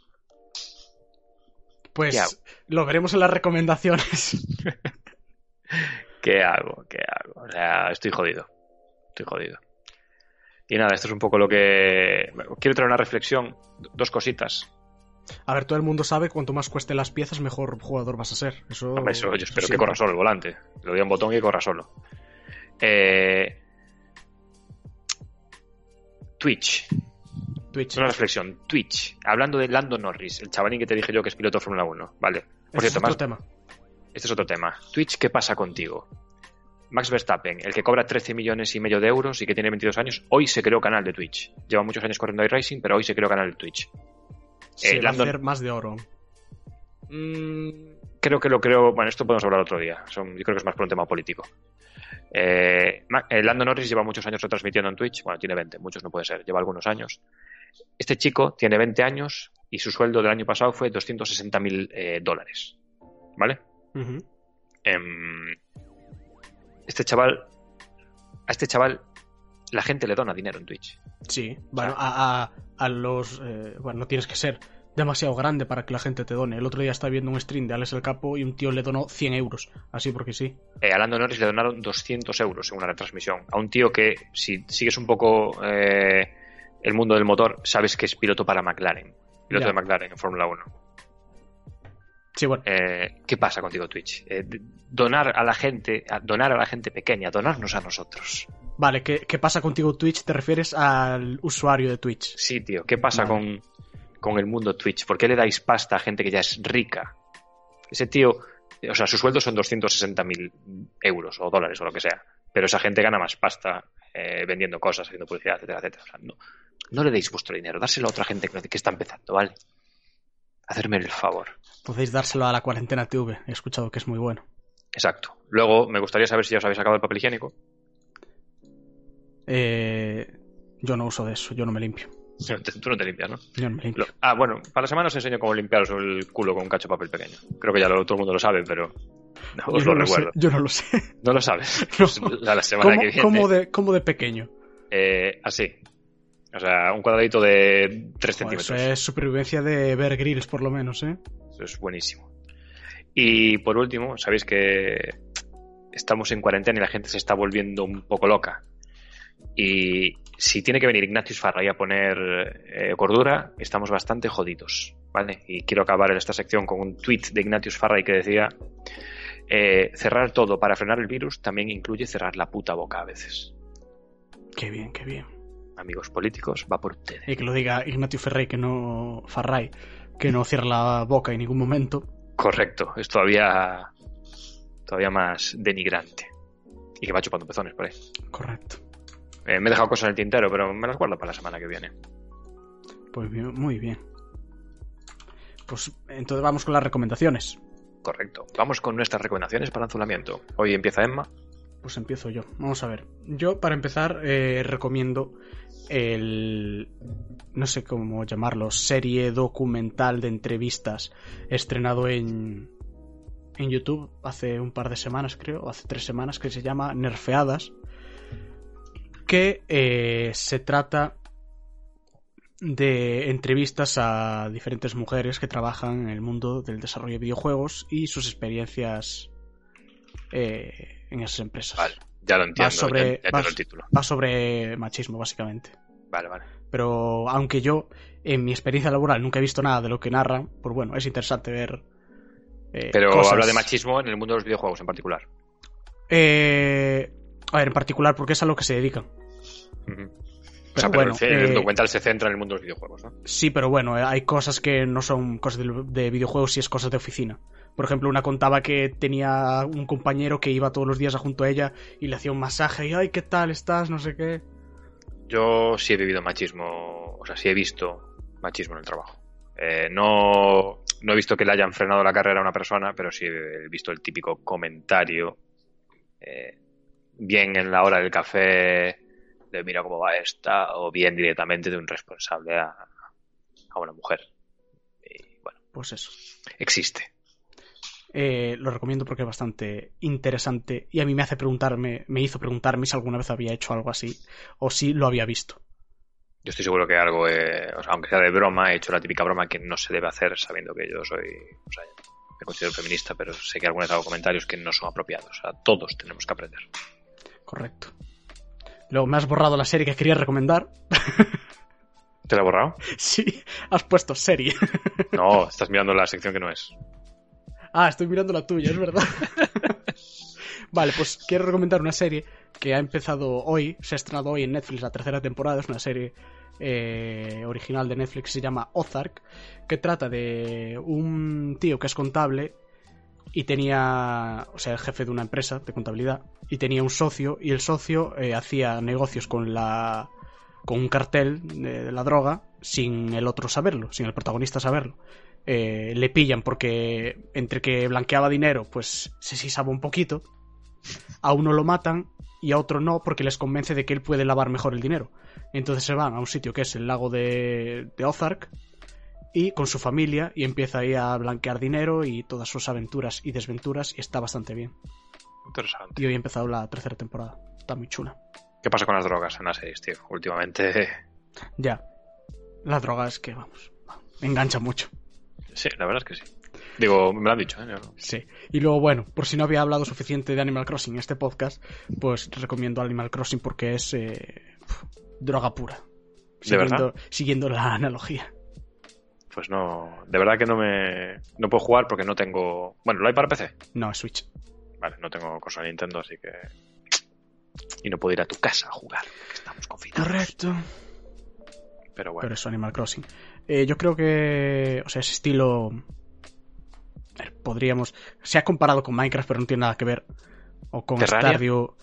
Pues lo veremos en las recomendaciones. ¿Qué hago? ¿Qué hago? O sea, estoy jodido. Estoy jodido. Y nada, esto es un poco lo que... Quiero traer una reflexión. Dos cositas. A ver, todo el mundo sabe que cuanto más cuesten las piezas, mejor jugador vas a ser. Eso, Hombre, eso yo espero que corra solo el volante. Le doy a un botón y corra solo. Eh, Twitch. Twitch. Una reflexión. Twitch, hablando de Lando Norris, el chavalín que te dije yo que es piloto de Fórmula 1, ¿vale? Por cierto, es otro más- tema. este es otro tema. Twitch, ¿qué pasa contigo? Max Verstappen, el que cobra 13 millones y medio de euros y que tiene 22 años, hoy se creó canal de Twitch. Lleva muchos años corriendo iRacing, pero hoy se creó canal de Twitch. Se va a Lando- hacer más de oro. Mm, creo que lo creo. Bueno, esto podemos hablar otro día. Son- yo creo que es más por un tema político. Eh, eh, Lando Norris lleva muchos años retransmitiendo en Twitch. Bueno, tiene 20, muchos no puede ser, lleva algunos años. Este chico tiene 20 años y su sueldo del año pasado fue 260 mil dólares. ¿Vale? Em, este chaval. A este chaval, la gente le dona dinero en Twitch. Sí, bueno, a, a- a los... eh, bueno, no tienes que ser demasiado grande para que la gente te done. El otro día estaba viendo un stream de Alex el Capo y un tío le donó 100 euros. Así porque sí. Eh, a Lando Norris le donaron 200 euros en una retransmisión. A un tío que, si sigues un poco eh, el mundo del motor, sabes que es piloto para McLaren. Piloto Ya. de McLaren en Fórmula 1. Sí, bueno. Eh, ¿Qué pasa contigo, Twitch? Eh, donar a la gente, donar a la gente pequeña, donarnos a nosotros. Vale, ¿qué, qué pasa contigo Twitch? ¿Te refieres al usuario de Twitch? Sí, tío, ¿qué pasa Vale. con, con el mundo Twitch? ¿Por qué le dais pasta a gente que ya es rica? Ese tío, o sea, su sueldo son 260 mil euros o dólares o lo que sea, pero esa gente gana más pasta eh, vendiendo cosas, haciendo publicidad, etcétera, etcétera. No, no le deis vuestro dinero, dárselo a otra gente que, que está empezando, ¿vale? Hacerme el favor. Podéis dárselo a la cuarentena TV. He escuchado que es muy bueno. Exacto. Luego, me gustaría saber si ya os habéis sacado el papel higiénico. Eh, yo no uso de eso, yo no me limpio. Tú no te limpias, ¿no? Yo no me limpio. Ah, bueno, para la semana os enseño cómo limpiaros el culo con un cacho de papel pequeño. Creo que ya lo- todo el mundo lo sabe, pero no, os lo no recuerdo. yo no lo sé. No lo sabes. No. Pues la semana ¿Cómo, que viene. cómo de, cómo de pequeño? eh, así. O sea, un cuadradito de 3 Joder, centímetros. eso es supervivencia de Bear Grylls, por lo menos, ¿eh? Eso es buenísimo. Y por último, sabéis que estamos en cuarentena y la gente se está volviendo un poco loca. Y si tiene que venir Ignatius Farray a poner eh, cordura, estamos bastante jodidos. ¿Vale? Y quiero acabar esta sección con un tweet de Ignatius Farray que decía: eh, cerrar todo para frenar el virus también incluye cerrar la puta boca a veces. Qué bien, qué bien. Amigos políticos, va por ustedes. Y que lo diga Ignacio Ferrey, que no. Farray, que no cierra la boca en ningún momento. Correcto, es todavía, todavía más denigrante. Y que va chupando pezones por ahí. Correcto. Eh, me he dejado cosas en el tintero, pero me las guardo para la semana que viene. Pues bien, muy bien. Pues entonces vamos con las recomendaciones. Correcto. Vamos con nuestras recomendaciones para anzulamiento. Hoy empieza Emma. Pues empiezo yo. Vamos a ver. Yo, para empezar, eh, recomiendo el. No sé cómo llamarlo. Serie documental de entrevistas estrenado en. En YouTube hace un par de semanas, creo, hace tres semanas, que se llama Nerfeadas. Que eh, se trata de entrevistas a diferentes mujeres que trabajan en el mundo del desarrollo de videojuegos y sus experiencias eh, en esas empresas. Vale, ya lo entiendo. sobre- ya, ya el título. Va sobre machismo, básicamente. Vale, vale. Pero aunque yo, en mi experiencia laboral, nunca he visto nada de lo que narran, pues bueno, es interesante ver. eh, Pero cosas. habla de machismo en el mundo de los videojuegos en particular. Eh, a ver, en particular, porque es a lo que se dedican. Ujú. O Pero sea, pero bueno, el, el eh, documental se centra en el mundo de los videojuegos, ¿no? Sí, pero bueno, eh, hay cosas que no son cosas de, de videojuegos y es cosas de oficina. Por ejemplo, una contaba que tenía un compañero que iba todos los días a junto a ella y le hacía un masaje y, ay, ¿qué tal estás? No sé qué. Yo sí he vivido machismo, o sea, sí he visto machismo en el trabajo. Eh, no, no he visto que le hayan frenado la carrera a una persona, pero sí he visto el típico comentario, eh, bien en la hora del café, de mira cómo va esta, o bien directamente de un responsable a, a una mujer. Y bueno, Pues eso. existe. Eh, lo recomiendo porque es bastante interesante y a mí me hace preguntarme, me hizo preguntarme si alguna vez había hecho algo así o si lo había visto. Yo estoy seguro que algo, eh, o sea, aunque sea de broma, he hecho la típica broma que no se debe hacer sabiendo que yo soy, o sea, me considero feminista, pero sé que alguna vez hago comentarios que no son apropiados. O sea, todos tenemos que aprender. Correcto. Luego me has borrado la serie que quería recomendar. ¿Te la he borrado? sí, has puesto serie. No, estás mirando la sección que no es. Ah, estoy mirando la tuya, es verdad. Vale, pues quiero recomendar una serie que ha empezado hoy, se ha estrenado hoy en Netflix la tercera temporada, es una serie eh, original de Netflix, se llama Ozark, que trata de un tío que es contable y tenía, o sea, el jefe de una empresa de contabilidad, y tenía un socio, y el socio eh, hacía negocios con la con un cartel de, la droga sin el otro saberlo, sin el protagonista saberlo. Eh, le pillan porque entre que blanqueaba dinero, pues se sisaba un poquito. A uno lo matan y a otro no porque les convence de que él puede lavar mejor el dinero. Entonces se van a un sitio que es el lago de, de Ozark y con su familia y empieza ahí a blanquear dinero y todas sus aventuras y desventuras y está bastante bien. Interesante. Y hoy ha empezado la tercera temporada. Está muy chula. ¿Qué pasa con las drogas en las series, tío? Últimamente. Ya. La droga es que, vamos, engancha mucho. Sí, la verdad es que sí. Digo, me lo han dicho, ¿eh? Sí. Y luego, bueno, por si no había hablado suficiente de Animal Crossing en este podcast, pues recomiendo Animal Crossing porque es eh, droga pura. ¿De verdad? Siguiendo, siguiendo la analogía. Pues no. De verdad que no me. No puedo jugar porque no tengo. Bueno, ¿lo hay para PC? No, es Switch. Vale, no tengo consola Nintendo, así que. Y no puedo ir a tu casa a jugar, porque estamos confinados. Correcto. Pero bueno. Pero eso, Animal Crossing. Eh, yo creo que, o sea, ese estilo, podríamos, se ha comparado con Minecraft, pero no tiene nada que ver. O con ¿Terraria? Stardew.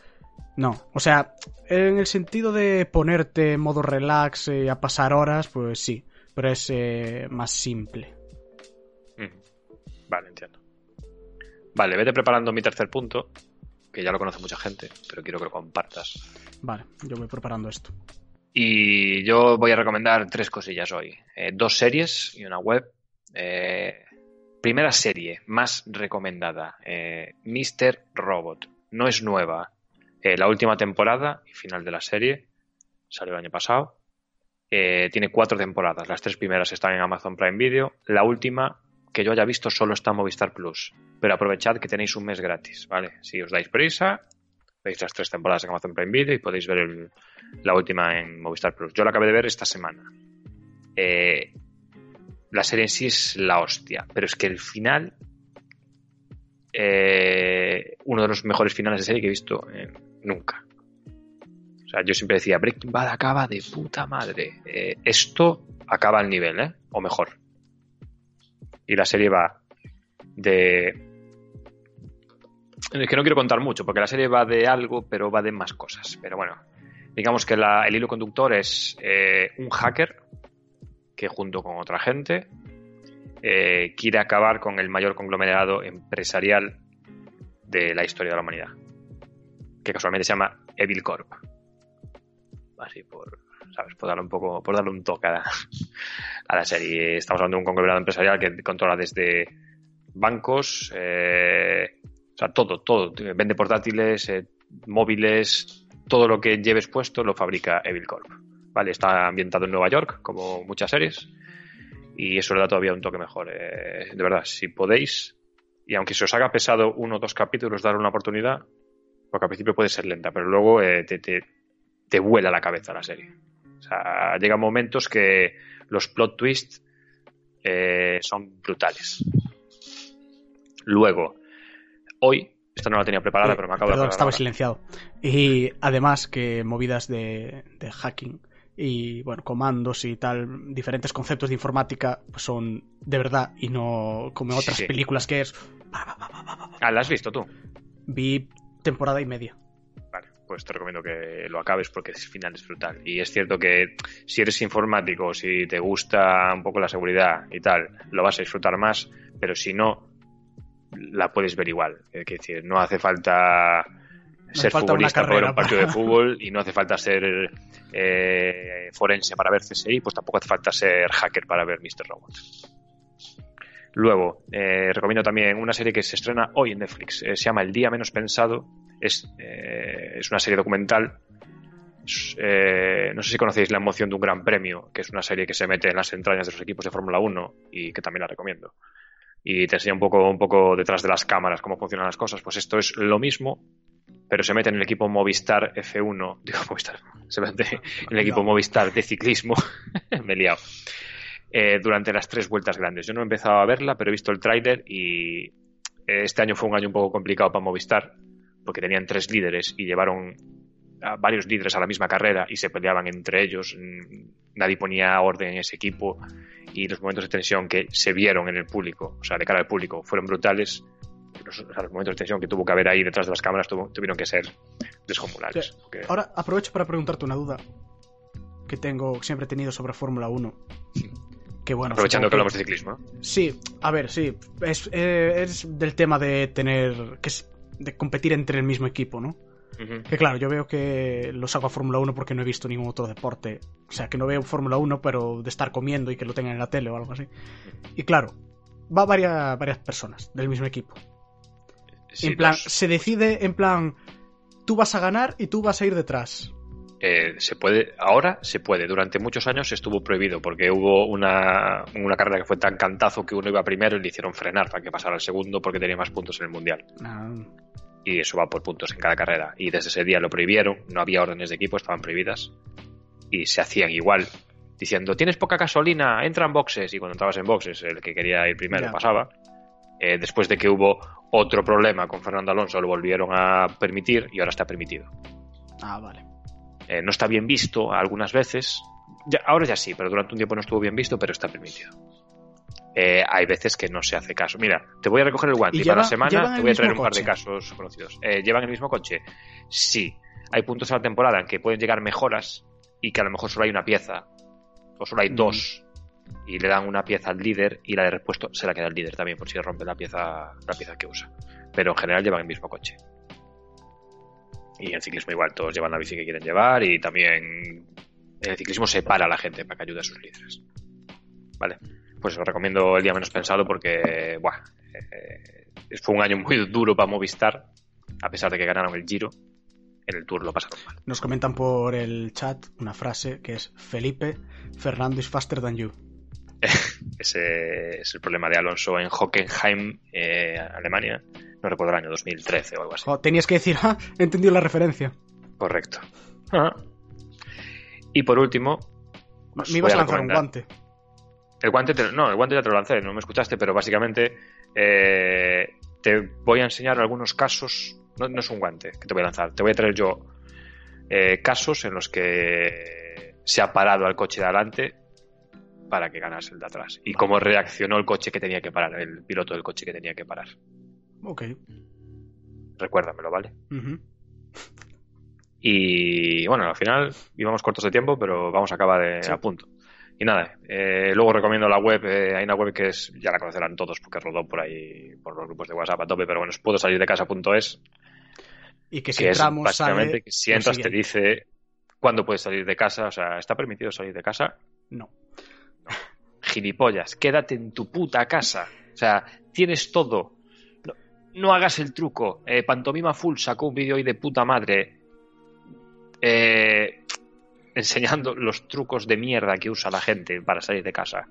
No, o sea, en el sentido de ponerte en modo relax eh, a pasar horas, pues sí, pero es eh, más simple. Vale, entiendo. Vale, vete preparando mi tercer punto, que ya lo conoce mucha gente, pero quiero que lo compartas. Vale, yo voy preparando esto. Y yo voy a recomendar tres cosillas hoy. Eh, dos series y una web. Eh, primera serie más recomendada, eh, Mr. Robot. No es nueva. Eh, la última temporada y final de la serie salió el año pasado. Tiene cuatro temporadas. Las tres primeras están en Amazon Prime Video. La última que yo haya visto solo está en Movistar Plus. Pero aprovechad que tenéis un mes gratis, ¿vale? Si os dais prisa, veis las tres temporadas en Amazon Prime Video y podéis ver la última en Movistar Plus. Yo la acabé de ver esta semana. Eh, la serie en sí es la hostia, pero es que el final, eh, uno de los mejores finales de serie que he visto eh, nunca. O sea, yo siempre decía, Breaking Bad acaba de puta madre. Eh, esto acaba al nivel, ¿eh? O mejor. Y la serie va de... Es que no quiero contar mucho, porque la serie va de algo, pero va de más cosas. Pero bueno, digamos que el hilo conductor es eh, un hacker que junto con otra gente eh, quiere acabar con el mayor conglomerado empresarial de la historia de la humanidad, que casualmente se llama Evil Corp. Así por, ¿sabes? Por darle un poco, por darle un toque a la, serie. Estamos hablando de un conglomerado empresarial que controla desde bancos, eh, sea, todo, todo. Vende portátiles, eh, móviles, todo lo que lleves puesto lo fabrica Evil Corp. Vale, está ambientado en Nueva York, como muchas series, y eso le da todavía un toque mejor. Eh, de verdad, si podéis, y aunque se os haga pesado uno o dos capítulos, darle una oportunidad, porque al principio puede ser lenta, pero luego eh, te, te, te vuela la cabeza la serie. O sea, llegan momentos que los plot twists eh, son brutales. Luego, hoy, esta no la tenía preparada, Eh, pero me acabo perdón, de estaba silenciado. Y además que movidas de, de hacking y bueno, comandos y tal, diferentes conceptos de informática pues son de verdad y no como otras sí. películas que es Ah, ¿la has visto tú? vi temporada y media. Vale, pues te recomiendo que lo acabes porque el final es brutal. Y es cierto que si eres informático, si te gusta un poco la seguridad y tal, lo vas a disfrutar más, pero si no, la puedes ver igual. Es decir, no hace falta ser falta futbolista para ver un partido de fútbol y no hace falta ser eh, forense para ver CSI, pues tampoco hace falta ser hacker para ver Mr. Robot. Luego, eh, recomiendo también una serie que se estrena hoy en Netflix. eh, se llama El Día Menos Pensado. Es, eh, es una serie documental. Es, eh, no sé si conocéis La Emoción de un Gran Premio, que es una serie que se mete en las entrañas de los equipos de Fórmula 1 y que también la recomiendo. Y te enseña un poco, un poco detrás de las cámaras cómo funcionan las cosas. Pues esto es lo mismo, pero se mete en el equipo Movistar F1. Digo, Movistar. Se mete en el equipo Movistar de ciclismo. Me he liado eh, durante las tres vueltas grandes. Yo no he empezado a verla, pero he visto el tráiler y eh, este año fue un año un poco complicado para Movistar porque tenían tres líderes y llevaron a varios líderes a la misma carrera y se peleaban entre ellos. mm, Nadie ponía orden en ese equipo y los momentos de tensión que se vieron en el público, o sea, de cara al público, fueron brutales. Los, o sea, los momentos de tensión que tuvo que haber ahí detrás de las cámaras tuvo- tuvieron que ser descomunales. Porque- Ahora aprovecho para preguntarte una duda que tengo, siempre he tenido sobre Fórmula 1. Que bueno, aprovechando que hablamos de ciclismo. ¿no? Sí, a ver, sí. Es, eh, es del tema de tener. que es de competir entre el mismo equipo, ¿no? Que claro, yo veo que lo saco a Fórmula 1 porque no he visto ningún otro deporte. O sea, que no veo Fórmula 1, pero de estar comiendo y que lo tengan en la tele o algo así. Y claro, va varias, varias personas del mismo equipo. Sí, en plan, los- se decide en plan, tú vas a ganar y tú vas a ir detrás. eh, se puede, ahora se puede. Durante muchos años estuvo prohibido porque hubo una, una carrera que fue tan cantazo que uno iba primero y le hicieron frenar para que pasara al segundo porque tenía más puntos en el mundial. Ah, Y eso va por puntos en cada carrera. Y desde ese día lo prohibieron, no había órdenes de equipo, estaban prohibidas. Y se hacían igual, diciendo, tienes poca gasolina, entra en boxes. Y cuando entrabas en boxes, el que quería ir primero pasaba. Eh, después de que hubo otro problema con Fernando Alonso, lo volvieron a permitir y ahora está permitido. ah, vale. Eh, no está bien visto algunas veces. Ya, ahora ya sí, pero durante un tiempo no estuvo bien visto, pero está permitido. Eh, hay veces que no se hace caso. Mira, te voy a recoger el guante ¿Y para la semana te voy a traer un par de casos conocidos. Eh, ¿Llevan el mismo coche? Sí. Hay puntos en la temporada en que pueden llegar mejoras y que a lo mejor solo hay una pieza o solo hay Mm. dos y le dan una pieza al líder y la de repuesto se la queda el líder también por si rompe la pieza, la pieza que usa. Pero en general llevan el mismo coche. Y en ciclismo igual, todos llevan la bici que quieren llevar y también en el ciclismo separa a la gente para que ayude a sus líderes. ¿Vale? Pues os recomiendo el día menos pensado porque, buah, eh, fue un año muy duro para Movistar, a pesar de que ganaron el Giro, en el Tour lo pasaron mal. Nos comentan por el chat una frase que es Felipe, Fernando is faster than you. Ese es el problema de Alonso en Hockenheim, eh, Alemania, no recuerdo el año, 2013 o algo así. Tenías que decir, ah, he entendido la referencia. Correcto. Ajá. Y por último, Me ibas a lanzar un guante. El guante, te- no, el guante ya te lo lancé, no me escuchaste, pero básicamente eh, te voy a enseñar algunos casos. No, no es un guante que te voy a lanzar, te voy a traer yo eh, casos en los que se ha parado al coche de adelante para que ganase el de atrás. Y cómo reaccionó el coche que tenía que parar, el piloto del coche que tenía que parar. Ok. Recuérdamelo, ¿vale? Y bueno, al final íbamos cortos de tiempo, pero vamos a acabar de, Sí. a punto. Y nada, eh, luego recomiendo la web, eh, hay una web que es, ya la conocerán todos porque rodó por ahí, por los grupos de WhatsApp a tope, pero bueno, es puedo salir de casa.es, Y que si que es entramos básicamente sale que si entras te dice cuándo puedes salir de casa, o sea, ¿está permitido salir de casa? No. Gilipollas, quédate en tu puta casa. O sea, tienes todo. No, no hagas el truco. Eh, Pantomima Full sacó un vídeo hoy de puta madre eh, enseñando los trucos de mierda que usa la gente para salir de casa.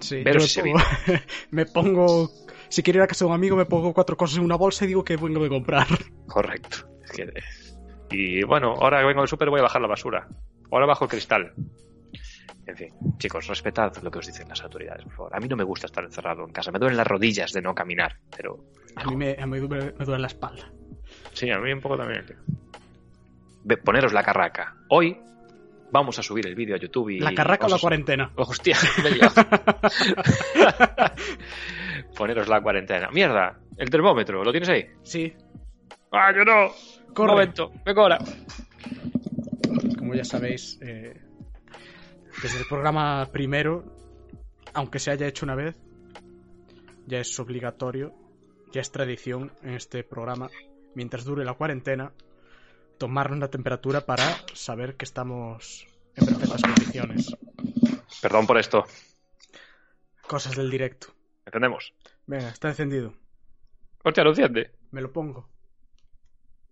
Sí, Pero yo si me, pongo, me pongo- Si quiero ir a casa de un amigo, me pongo cuatro cosas en una bolsa y digo que vengo de comprar. Correcto. Y bueno, ahora que vengo al súper voy a bajar la basura. Ahora bajo el cristal. En fin, chicos, respetad lo que os dicen las autoridades, por favor. A mí no me gusta estar encerrado en casa. Me duelen las rodillas de no caminar, pero A mí me, a mí me, me duele la espalda. Sí, a mí un poco también. poneros la carraca. Hoy vamos a subir el vídeo a YouTube y... ¿La carraca o la vamos a- cuarentena? Hostia, me he liado. Poneros la cuarentena. Mierda, el termómetro, ¿lo tienes ahí? Sí. ¡Ah, yo no! Corre. Un momento, vengo ahora. Como ya sabéis, eh, desde el programa primero, aunque se haya hecho una vez, ya es obligatorio, ya es tradición en este programa, mientras dure la cuarentena, tomarnos la temperatura para saber que estamos en perfectas condiciones. Perdón por esto, Cosas del directo. ¿entendemos? Venga, está encendido. Hostia, lo enciende. Me lo pongo.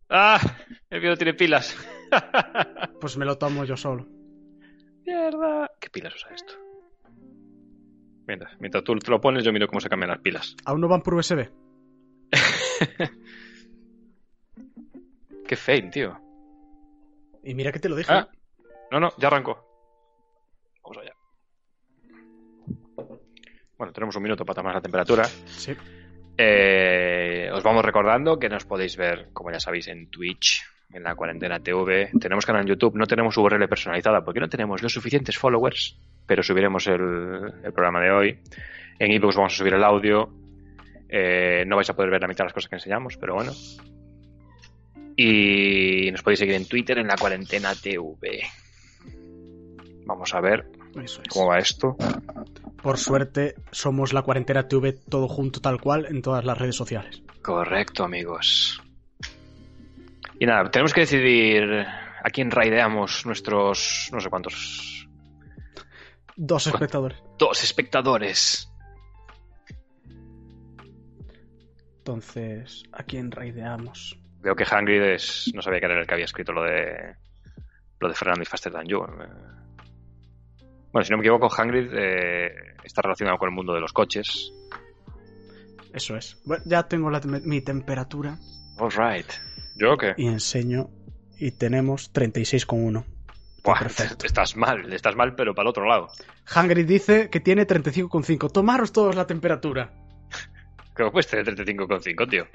¡Ah! El vídeo tiene pilas. Pues me lo tomo yo solo. Mierda. ¿Qué pilas usa esto? Mientras, mientras tú te lo pones, yo miro cómo se cambian las pilas. ¿Aún no van por USB? Qué fail, tío. Y mira que te lo dije. Ah, no, no, ya arrancó. Vamos allá. Bueno, tenemos un minuto para tomar la temperatura. Sí. Eh, os vamos recordando que nos podéis ver, como ya sabéis, en Twitch, en la cuarentena TV. Tenemos canal en YouTube, no tenemos URL personalizada porque no tenemos los suficientes followers, pero subiremos el, el programa de hoy. En iBooks vamos a subir el audio. Eh, no vais a poder ver la mitad de las cosas que enseñamos, pero bueno. Y nos podéis seguir en Twitter en la cuarentena TV. Vamos a ver es. cómo va esto. Por suerte, somos la cuarentena TV todo junto, tal cual, en todas las redes sociales. Correcto, amigos. Y nada, tenemos que decidir a quién raideamos nuestros, no sé cuántos, Dos espectadores. dos espectadores. Entonces, ¿a quién raideamos? Veo que Hangrid es, no sabía que era el que había escrito lo de lo de Fernando y Faster Than You. Eh, Bueno, si no me equivoco, Hangrid eh, está relacionado con el mundo de los coches. Eso es. Bueno, ya tengo la mi temperatura All right. ¿Yo qué? y enseño. Y tenemos 36,1. Buah, perfecto. Estás mal, estás mal, pero para el otro lado. Hangry dice que tiene 35,5. Tomaros todos la temperatura. Que puedes tener 35,5, tío.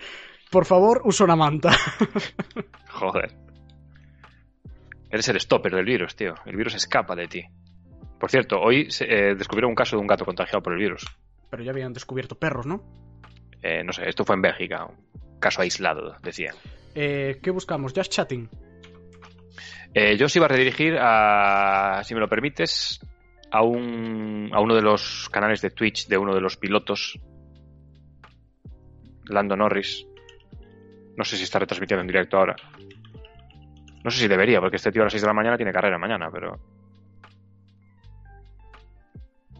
Por favor, usa una manta. Joder. Eres el stopper del virus, tío. El virus escapa de ti. Por cierto, hoy se, eh, descubrieron un caso de un gato contagiado por el virus. Pero ya habían descubierto perros, ¿no? Eh, no sé, esto fue en Bélgica. Un caso aislado, decían. Eh, ¿Qué buscamos? Just chatting. Eh, yo os iba a redirigir a, si me lo permites, a, un, a uno de los canales de Twitch de uno de los pilotos, Lando Norris. No sé si está retransmitiendo en directo ahora. No sé si debería, porque este tío a las 6 de la mañana tiene carrera mañana, pero...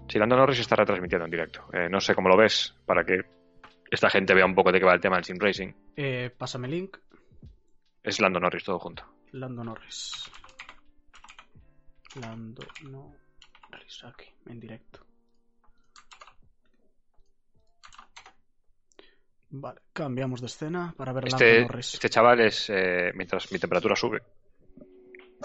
Si Lando Norris está retransmitiendo en directo. Eh, no sé cómo lo ves, para que esta gente vea un poco de qué va el tema del sim racing. Eh, pásame link. Es Lando Norris todo junto. Lando Norris. Lando Norris aquí, en directo. Vale, cambiamos de escena para ver a Lando Este, Norris. este chaval es, eh, mientras mi temperatura sube,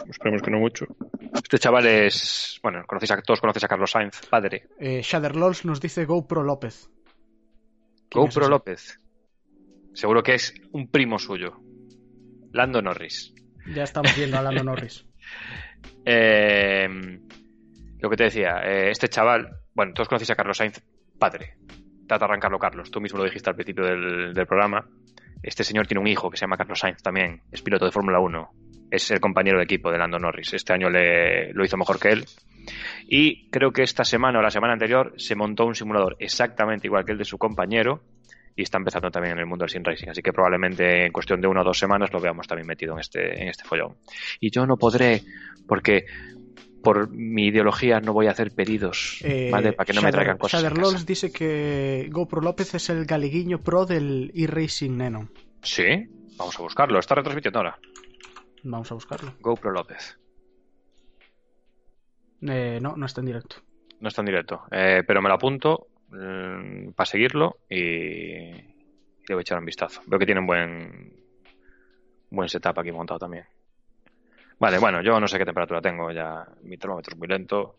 esperemos que no mucho. Este chaval es, bueno, conocéis a, todos conocéis a Carlos Sainz, padre. Eh, Shader Lols nos dice GoPro López. ¿Quién es GoPro? López. Seguro que es un primo suyo. Lando Norris. Ya estamos viendo a Lando Norris. Eh, lo que te decía, eh, este chaval, bueno, todos conocéis a Carlos Sainz, padre. Trata de arrancarlo, Carlos. Tú mismo lo dijiste al principio del, programa. Este señor tiene un hijo que se llama Carlos Sainz también. Es piloto de Fórmula 1. Es el compañero de equipo de Lando Norris. Este año lo hizo mejor que él. Y creo que esta semana o la semana anterior se montó un simulador exactamente igual que el de su compañero. Y está empezando también en el mundo del sim racing. Así que probablemente en cuestión de una o dos semanas lo veamos también metido en este, en este follón. Y yo no podré, porque por mi ideología no voy a hacer pedidos, Eh, ¿vale? Para que no me traigan cosas. a Shader casa. Lols dice que GoPro López es el galiguiño pro del e-racing Neno. Sí, vamos a buscarlo. Está retransmitiendo ahora. Vamos a buscarlo. GoPro López. Eh, no, no está en directo. No está en directo. Eh, pero me lo apunto para seguirlo y, y le voy a echar un vistazo. Veo que tiene un buen, buen setup aquí montado también. Vale, bueno, yo no sé qué temperatura tengo ya. Mi termómetro es muy lento.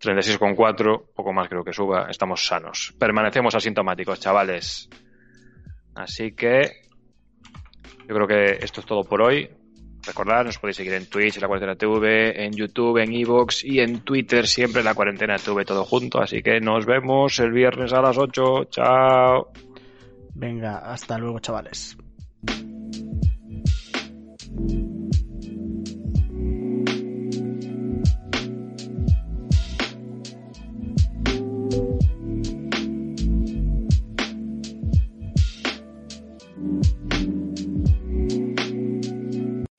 36,4, poco más creo que suba. Estamos sanos. Permanecemos asintomáticos, chavales. Así que yo creo que esto es todo por hoy. Recordad, nos podéis seguir en Twitch, en la cuarentena TV, en YouTube, en Evox y en Twitter, siempre en la cuarentena TV, todo junto. Así que nos vemos el viernes a las 8. Chao. Venga, hasta luego, chavales.